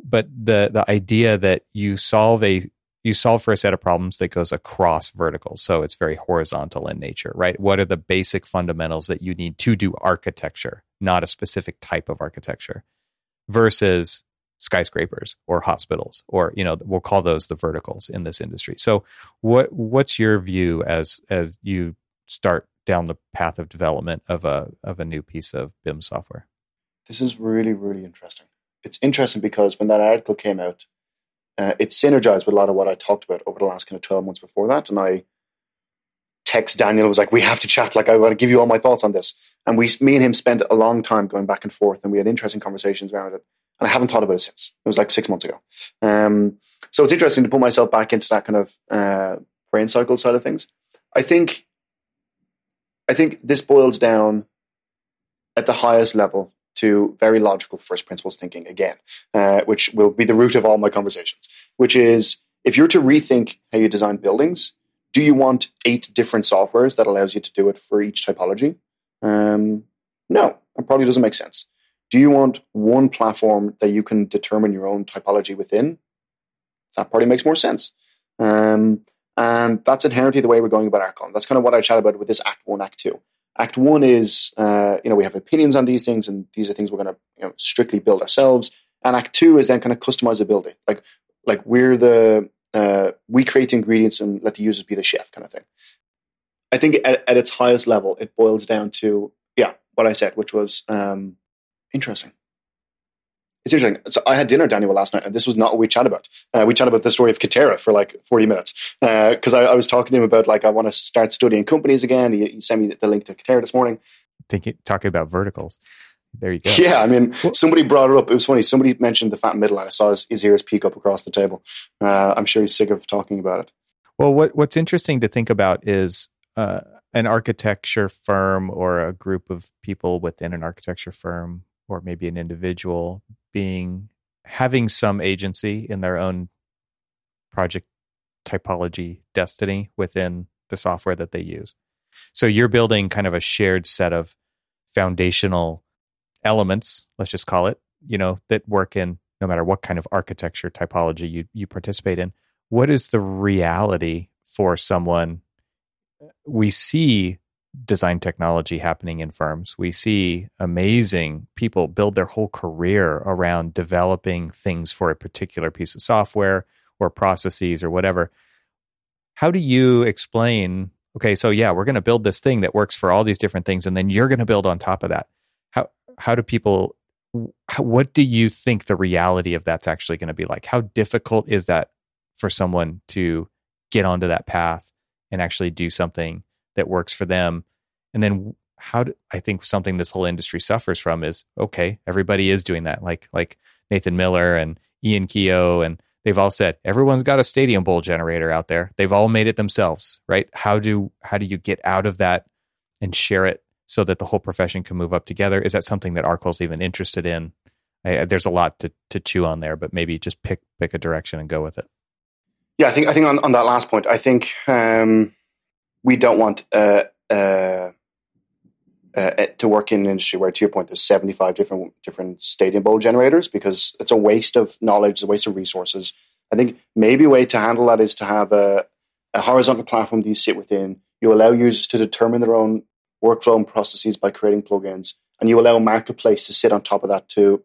but the the idea that you solve a you solve for a set of problems that goes across verticals. So it's very horizontal in nature, right? What are the basic fundamentals that you need to do architecture, not a specific type of architecture, versus skyscrapers or hospitals or you know we'll call those the verticals in this industry so what what's your view as as you start down the path of development of a of a new piece of bim software this is really really interesting it's interesting because when that article came out uh, it synergized with a lot of what i talked about over the last kind of 12 months before that and i text daniel was like we have to chat like i want to give you all my thoughts on this and we me and him spent a long time going back and forth and we had interesting conversations around it and I haven't thought about it since. It was like six months ago. Um, so it's interesting to put myself back into that kind of uh, brain cycle side of things. I think, I think this boils down at the highest level to very logical first principles thinking again, uh, which will be the root of all my conversations. Which is, if you're to rethink how you design buildings, do you want eight different softwares that allows you to do it for each typology? Um, no, it probably doesn't make sense. Do you want one platform that you can determine your own typology within? That probably makes more sense. Um, and that's inherently the way we're going about Arcol. That's kind of what I chat about with this Act One, Act Two. Act One is, uh, you know, we have opinions on these things, and these are things we're going to you know, strictly build ourselves. And Act Two is then kind of customizability, like like we're the uh, we create the ingredients and let the users be the chef, kind of thing. I think at, at its highest level, it boils down to yeah, what I said, which was um, Interesting. It's interesting. So I had dinner, Daniel, last night, and this was not what we chat about. Uh, we chat about the story of Katerra for like 40 minutes. Because uh, I, I, was talking to him about, like, I want to start studying companies again. He, he sent me the link to Katerra this morning. Thinking, talking about verticals. There you go. Yeah, I mean, somebody brought it up. It was funny. Somebody mentioned the fat middle, and I saw his, his ears peek up across the table. Uh, I'm sure he's sick of talking about it. Well, what what's interesting to think about is uh, an architecture firm or a group of people within an architecture firm or maybe an individual being having some agency in their own project typology destiny within the software that they use. So you're building kind of a shared set of foundational elements, let's just call it, you know, that work in no matter what kind of architecture typology you you participate in. What is the reality for someone we see design technology happening in firms. We see amazing people build their whole career around developing things for a particular piece of software or processes or whatever. How do you explain, okay, so yeah, we're going to build this thing that works for all these different things and then you're going to build on top of that. How how do people what do you think the reality of that's actually going to be like? How difficult is that for someone to get onto that path and actually do something that works for them. And then how do, I think something this whole industry suffers from is okay, everybody is doing that. Like like Nathan Miller and Ian Keough and they've all said everyone's got a stadium bowl generator out there. They've all made it themselves, right? How do how do you get out of that and share it so that the whole profession can move up together? Is that something that Arcol's even interested in? I, there's a lot to to chew on there, but maybe just pick pick a direction and go with it. Yeah, I think I think on, on that last point, I think um, we don't want uh, uh, uh, to work in an industry where, to your point, there's 75 different different stadium bowl generators because it's a waste of knowledge, it's a waste of resources. I think maybe a way to handle that is to have a, a horizontal platform that you sit within. You allow users to determine their own workflow and processes by creating plugins, and you allow marketplace to sit on top of that to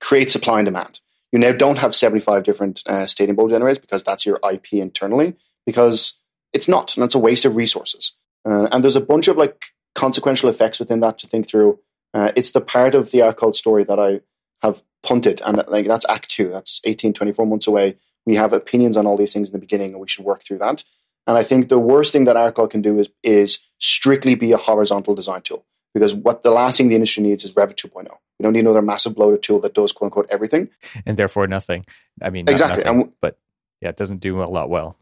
create supply and demand. You now don't have 75 different uh, stadium bowl generators because that's your IP internally, because it's not, and it's a waste of resources. Uh, and there's a bunch of like consequential effects within that to think through. Uh, it's the part of the Arcol story that I have punted, and like that's Act Two. That's 18, 24 months away. We have opinions on all these things in the beginning, and we should work through that. And I think the worst thing that Arcol can do is, is strictly be a horizontal design tool. Because what the last thing the industry needs is Revit 2.0. We don't need another massive bloated tool that does quote unquote everything. And therefore nothing. I mean, exactly. Nothing, and, but yeah, it doesn't do a lot well.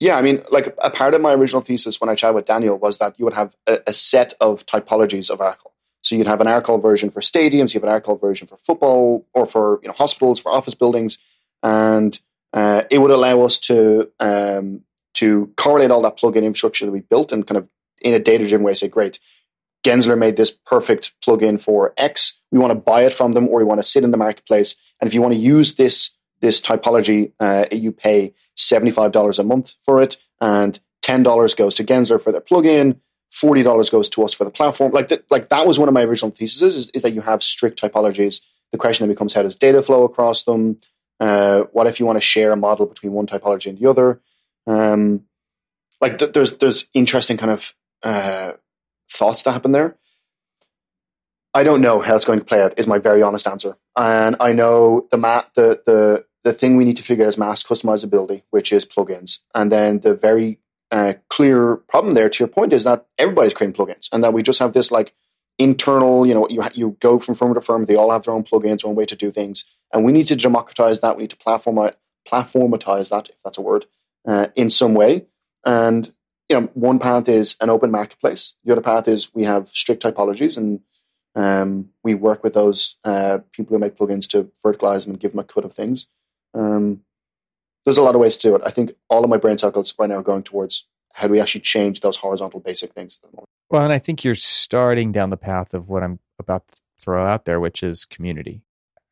Yeah, I mean, like a part of my original thesis when I chatted with Daniel was that you would have a, a set of typologies of Arcol. So you'd have an Arcol version for stadiums, you have an Arcol version for football or for you know hospitals, for office buildings, and uh, it would allow us to um, to correlate all that plugin infrastructure that we built and kind of in a data driven way say, great, Gensler made this perfect plugin for X. We want to buy it from them, or we want to sit in the marketplace. And if you want to use this this typology, uh, you pay seventy five dollars a month for it, and ten dollars goes to Gensler for their plugin forty dollars goes to us for the platform. Like that, like that was one of my original theses is, is, that you have strict typologies. The question then becomes how does data flow across them? Uh, what if you want to share a model between one typology and the other? Um, like th- there's there's interesting kind of uh, thoughts that happen there. I don't know how it's going to play out. Is my very honest answer, and I know the mat the the the thing we need to figure out is mass customizability, which is plugins, and then the very uh, clear problem there. To your point, is that everybody's creating plugins, and that we just have this like internal. You know, you you go from firm to firm. They all have their own plugins, own way to do things, and we need to democratize that. We need to platform platformatize that, if that's a word, uh, in some way. And you know, one path is an open marketplace. The other path is we have strict typologies, and um, we work with those uh, people who make plugins to verticalize them and give them a cut of things. Um, there's a lot of ways to do it. I think all of my brain cycles right now are going towards how do we actually change those horizontal basic things Well, and I think you're starting down the path of what I'm about to throw out there, which is community.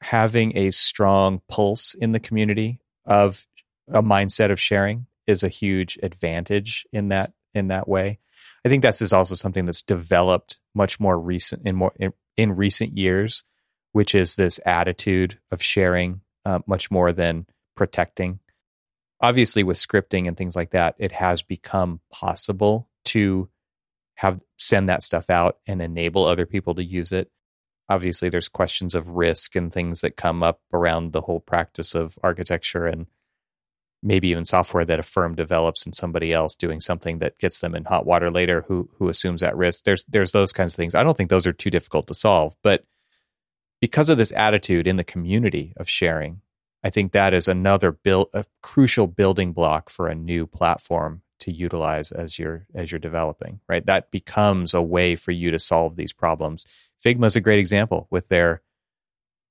Having a strong pulse in the community of a mindset of sharing is a huge advantage in that in that way. I think that's is also something that's developed much more recent in more in, in recent years, which is this attitude of sharing uh, much more than protecting obviously with scripting and things like that, it has become possible to have send that stuff out and enable other people to use it. Obviously, there's questions of risk and things that come up around the whole practice of architecture and maybe even software that a firm develops and somebody else doing something that gets them in hot water later who who assumes that risk. There's there's those kinds of things. I don't think those are too difficult to solve, but because of this attitude in the community of sharing I think that is another build, a crucial building block for a new platform to utilize as you're as you're developing. Right, that becomes a way for you to solve these problems. Figma is a great example with their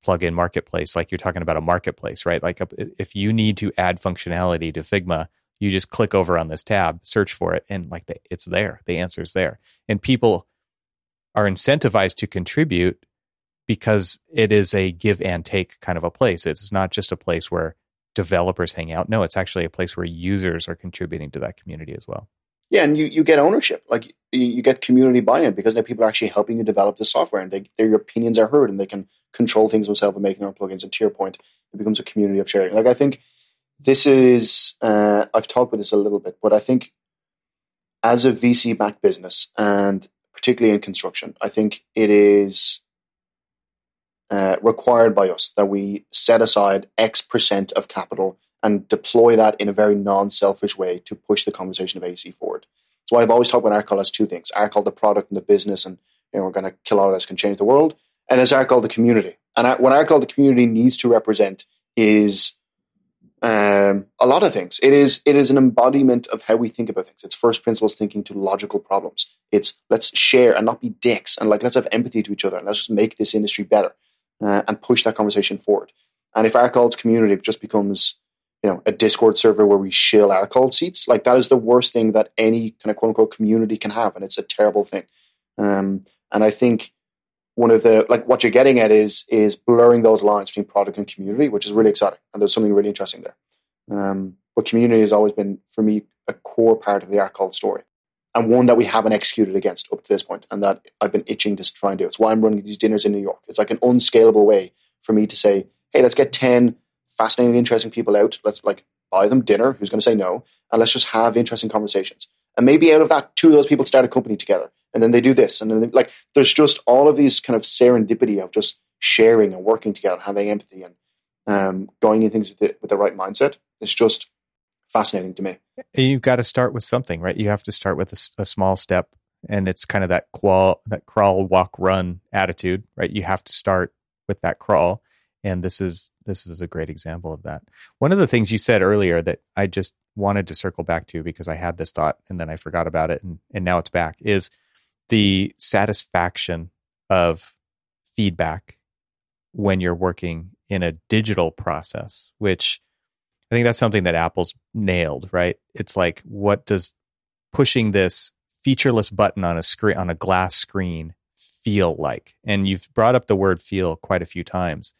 plugin marketplace. Like you're talking about a marketplace, right? Like if you need to add functionality to Figma, you just click over on this tab, search for it, and like the, it's there. The answer is there, and people are incentivized to contribute because it is a give and take kind of a place. It's not just a place where developers hang out. No, it's actually a place where users are contributing to that community as well. Yeah, and you, you get ownership. Like you, you get community buy-in because now people are actually helping you develop the software, and they, their opinions are heard, and they can control things themselves and make their own plugins. And to your point, it becomes a community of sharing. Like I think this is uh, I've talked about this a little bit, but I think as a VC-backed business, and particularly in construction, I think it is uh, required by us that we set aside X percent of capital and deploy that in a very non-selfish way to push the conversation of AC forward. So I've always talked about Arcol as two things: Arcol the product and the business, and you know, we're going to kill all of this, can change the world, and as Arcol the community. And what Arcol the community needs to represent is um, a lot of things. It is it is an embodiment of how we think about things. It's first principles thinking to logical problems. It's let's share and not be dicks, and like let's have empathy to each other, and let's just make this industry better uh, and push that conversation forward. And if Arcol's community just becomes, you know, a Discord server where we shill Arcol seats, like that is the worst thing that any kind of quote unquote community can have, and it's a terrible thing. Um, and I think one of the like what you're getting at is is blurring those lines between product and community, which is really exciting, and there's something really interesting there. Um, but community has always been for me a core part of the Arcol story and one that we haven't executed against up to this point, and that I've been itching to try and do. It's why I'm running these dinners in New York. It's like an unscalable way for me to say, hey, let's get 10 fascinating, interesting people out. Let's like buy them dinner. Who's going to say no? And let's just have interesting conversations. And maybe out of that, two of those people start a company together, and then they do this, and then they, like there's just all of these kind of serendipity of just sharing and working together, and having empathy, and um, going in things with the, with the right mindset. It's just fascinating to me. You've got to start with something, right? You have to start with a, a small step, and it's kind of that qual that crawl, walk, run attitude, right? You have to start with that crawl, and this is this is a great example of that. One of the things you said earlier that I just wanted to circle back to because I had this thought and then I forgot about it, and and now it's back is the satisfaction of feedback when you're working in a digital process, which I think that's something that Apple's nailed, right? It's like, what does pushing this featureless button on a screen, on a glass screen feel like? And you've brought up the word feel quite a few times.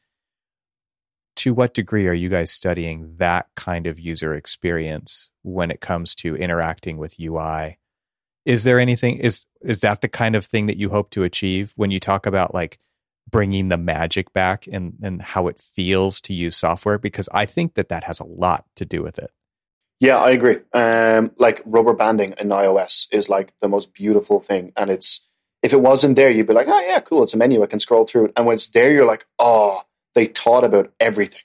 To what degree are you guys studying that kind of user experience when it comes to interacting with UI? Is there anything, is, is that the kind of thing that you hope to achieve when you talk about like bringing the magic back and, and how it feels to use software because I think that that has a lot to do with it. Yeah, I agree. Um, like rubber banding in iOS is like the most beautiful thing, and it's if it wasn't there, you'd be like, oh yeah, cool, it's a menu, I can scroll through it, and when it's there, you're like, oh, they thought about everything,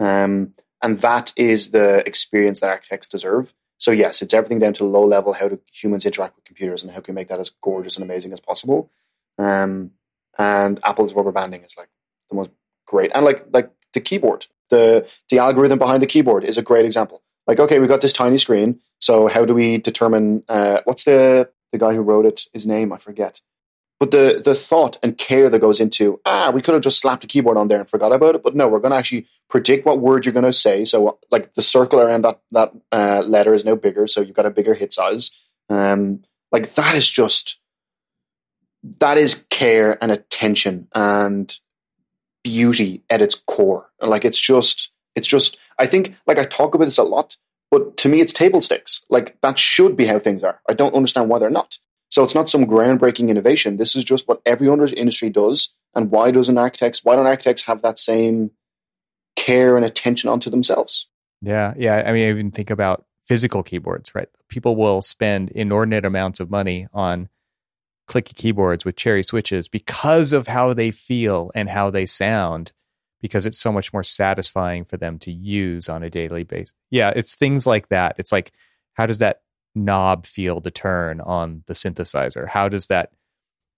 um, and that is the experience that architects deserve. So yes, it's everything down to low level, how do humans interact with computers, and how can we make that as gorgeous and amazing as possible. Um, and Apple's rubber banding is like the most great. And like like the keyboard, the the algorithm behind the keyboard is a great example. Like, okay, we've got this tiny screen, so how do we determine uh, what's the the guy who wrote it? His name I forget. But the the thought and care that goes into ah, we could have just slapped a keyboard on there and forgot about it. But no, we're going to actually predict what word you're going to say. So like the circle around that that uh, letter is now bigger, so you've got a bigger hit size. Um, like that is just that is care and attention and beauty at its core. Like it's just, it's just. I think, like I talk about this a lot, but to me, it's table stakes. Like that should be how things are. I don't understand why they're not. So it's not some groundbreaking innovation. This is just what every other industry does. And why doesn't architects? Why don't architects have that same care and attention onto themselves? Yeah, yeah. I mean, I even think about physical keyboards. Right, people will spend inordinate amounts of money on clicky keyboards with cherry switches because of how they feel and how they sound because it's so much more satisfying for them to use on a daily basis. Yeah, it's things like that. It's like how does that knob feel to turn on the synthesizer? How does that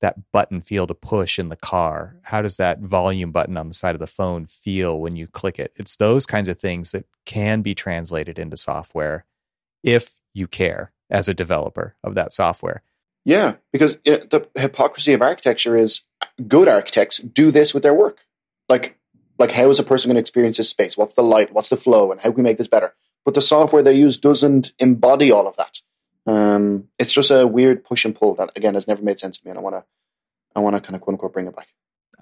that button feel to push in the car? How does that volume button on the side of the phone feel when you click it? It's those kinds of things that can be translated into software if you care as a developer of that software. Yeah, because know, the hypocrisy of architecture is good architects do this with their work. Like, like how is a person going to experience this space? What's the light? What's the flow? And how can we make this better? But the software they use doesn't embody all of that. Um, it's just a weird push and pull that again has never made sense to me, and I want to, I want to kind of quote unquote bring it back.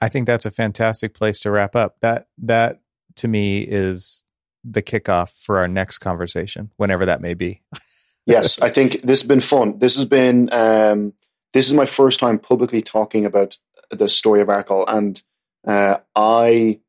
I think that's a fantastic place to wrap up. That that to me is the kickoff for our next conversation, whenever that may be. yes, I think this has been fun. This has been um, this is my first time publicly talking about the story of Arcol, and uh, I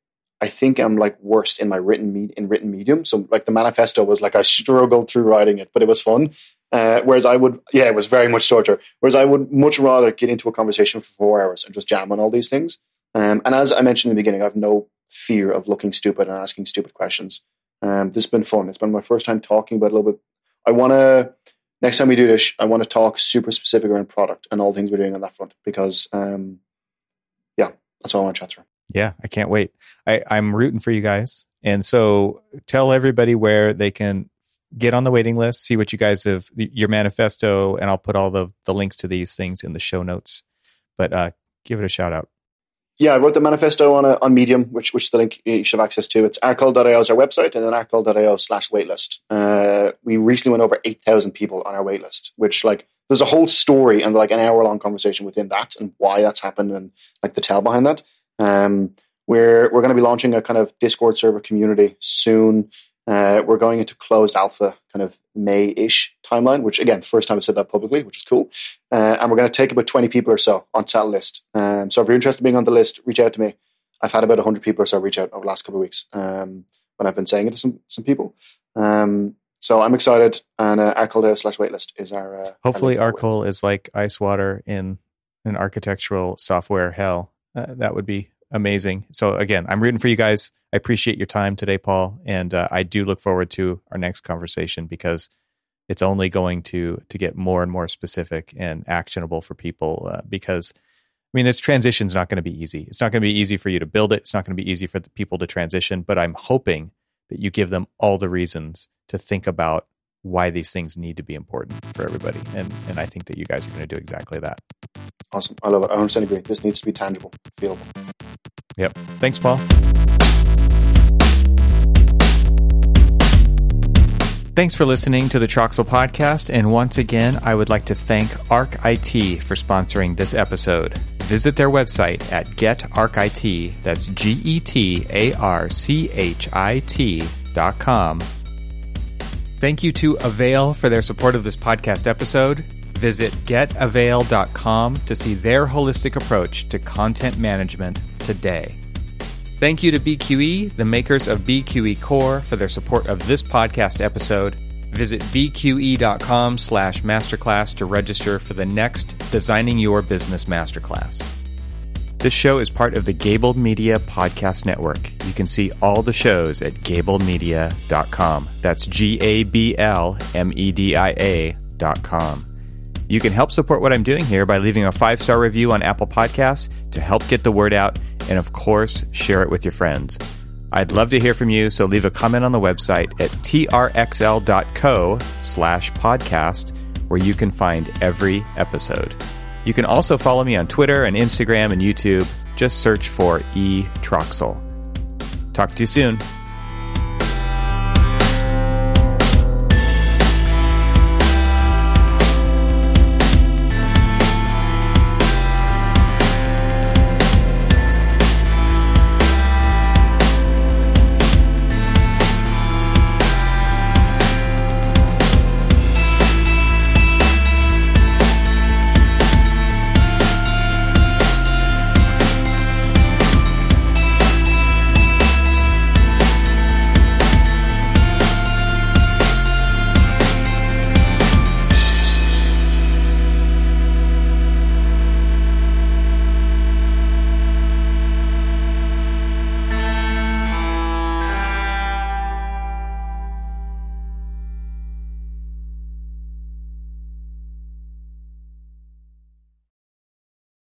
I think I'm like worst in my written me- in written medium. So like the manifesto was like I struggled through writing it, but it was fun. Uh, whereas I would, yeah, it was very much torture. Whereas I would much rather get into a conversation for four hours and just jam on all these things. Um, and as I mentioned in the beginning, I have no fear of looking stupid and asking stupid questions. Um, this has been fun. It's been my first time talking about a little bit I want to next time we do this, I want to talk super specific around product and all things we're doing on that front because, um, yeah, that's all I want to chat through. Yeah, I can't wait. I, I'm rooting for you guys, and so tell everybody where they can get on the waiting list, see what you guys have your manifesto, and I'll put all the the links to these things in the show notes. But uh, give it a shout out yeah, I wrote the manifesto on a, on Medium, which which the link you should have access to. It's arcol.io is our website, and then arcol.io slash waitlist. Uh, we recently went over eight thousand people on our waitlist, which like there's a whole story and like an hour long conversation within that and why that's happened and like the tell behind that. Um, we're we're going to be launching a kind of Discord server community soon. Uh, we're going into closed alpha kind of May-ish timeline, which again, first time I said that publicly, which is cool. Uh, and we're going to take about 20 people or so onto that list. Um, so if you're interested in being on the list, reach out to me. I've had about 100 people or so reach out over the last couple of weeks um, when I've been saying it to some, some people. Um, so I'm excited. And uh, Arcol slash waitlist is our. Uh, Hopefully, Arcol is like ice water in an architectural software hell. Uh, that would be amazing. So again, I'm rooting for you guys. I appreciate your time today, Paul, and uh, I do look forward to our next conversation because it's only going to to get more and more specific and actionable for people. Uh, because I mean, this transition is not going to be easy. It's not going to be easy for you to build it. It's not going to be easy for the people to transition. But I'm hoping that you give them all the reasons to think about why these things need to be important for everybody. And and I think that you guys are going to do exactly that. Awesome. I love it. I 100% agree. This needs to be tangible, feelable. Yep. Thanks, Paul. Thanks for listening to the Troxel podcast. And once again, I would like to thank ARC IT for sponsoring this episode. Visit their website at getarchit, that's G E T A R C H I T dot com. Thank you to Avail for their support of this podcast episode. Visit getavail.com to see their holistic approach to content management today. Thank you to BQE, the makers of BQE Core, for their support of this podcast episode. Visit bqe.com slash masterclass to register for the next Designing Your Business Masterclass. This show is part of the Gabl Media Podcast Network. You can see all the shows at gablmedia.com. That's G A B L M E D I A.com. You can help support what I'm doing here by leaving a five star review on Apple Podcasts to help get the word out, and of course, share it with your friends. I'd love to hear from you, so leave a comment on the website at trxl.co slash podcast, where you can find every episode. You can also follow me on Twitter and Instagram and YouTube. Just search for E. Troxel. Talk to you soon.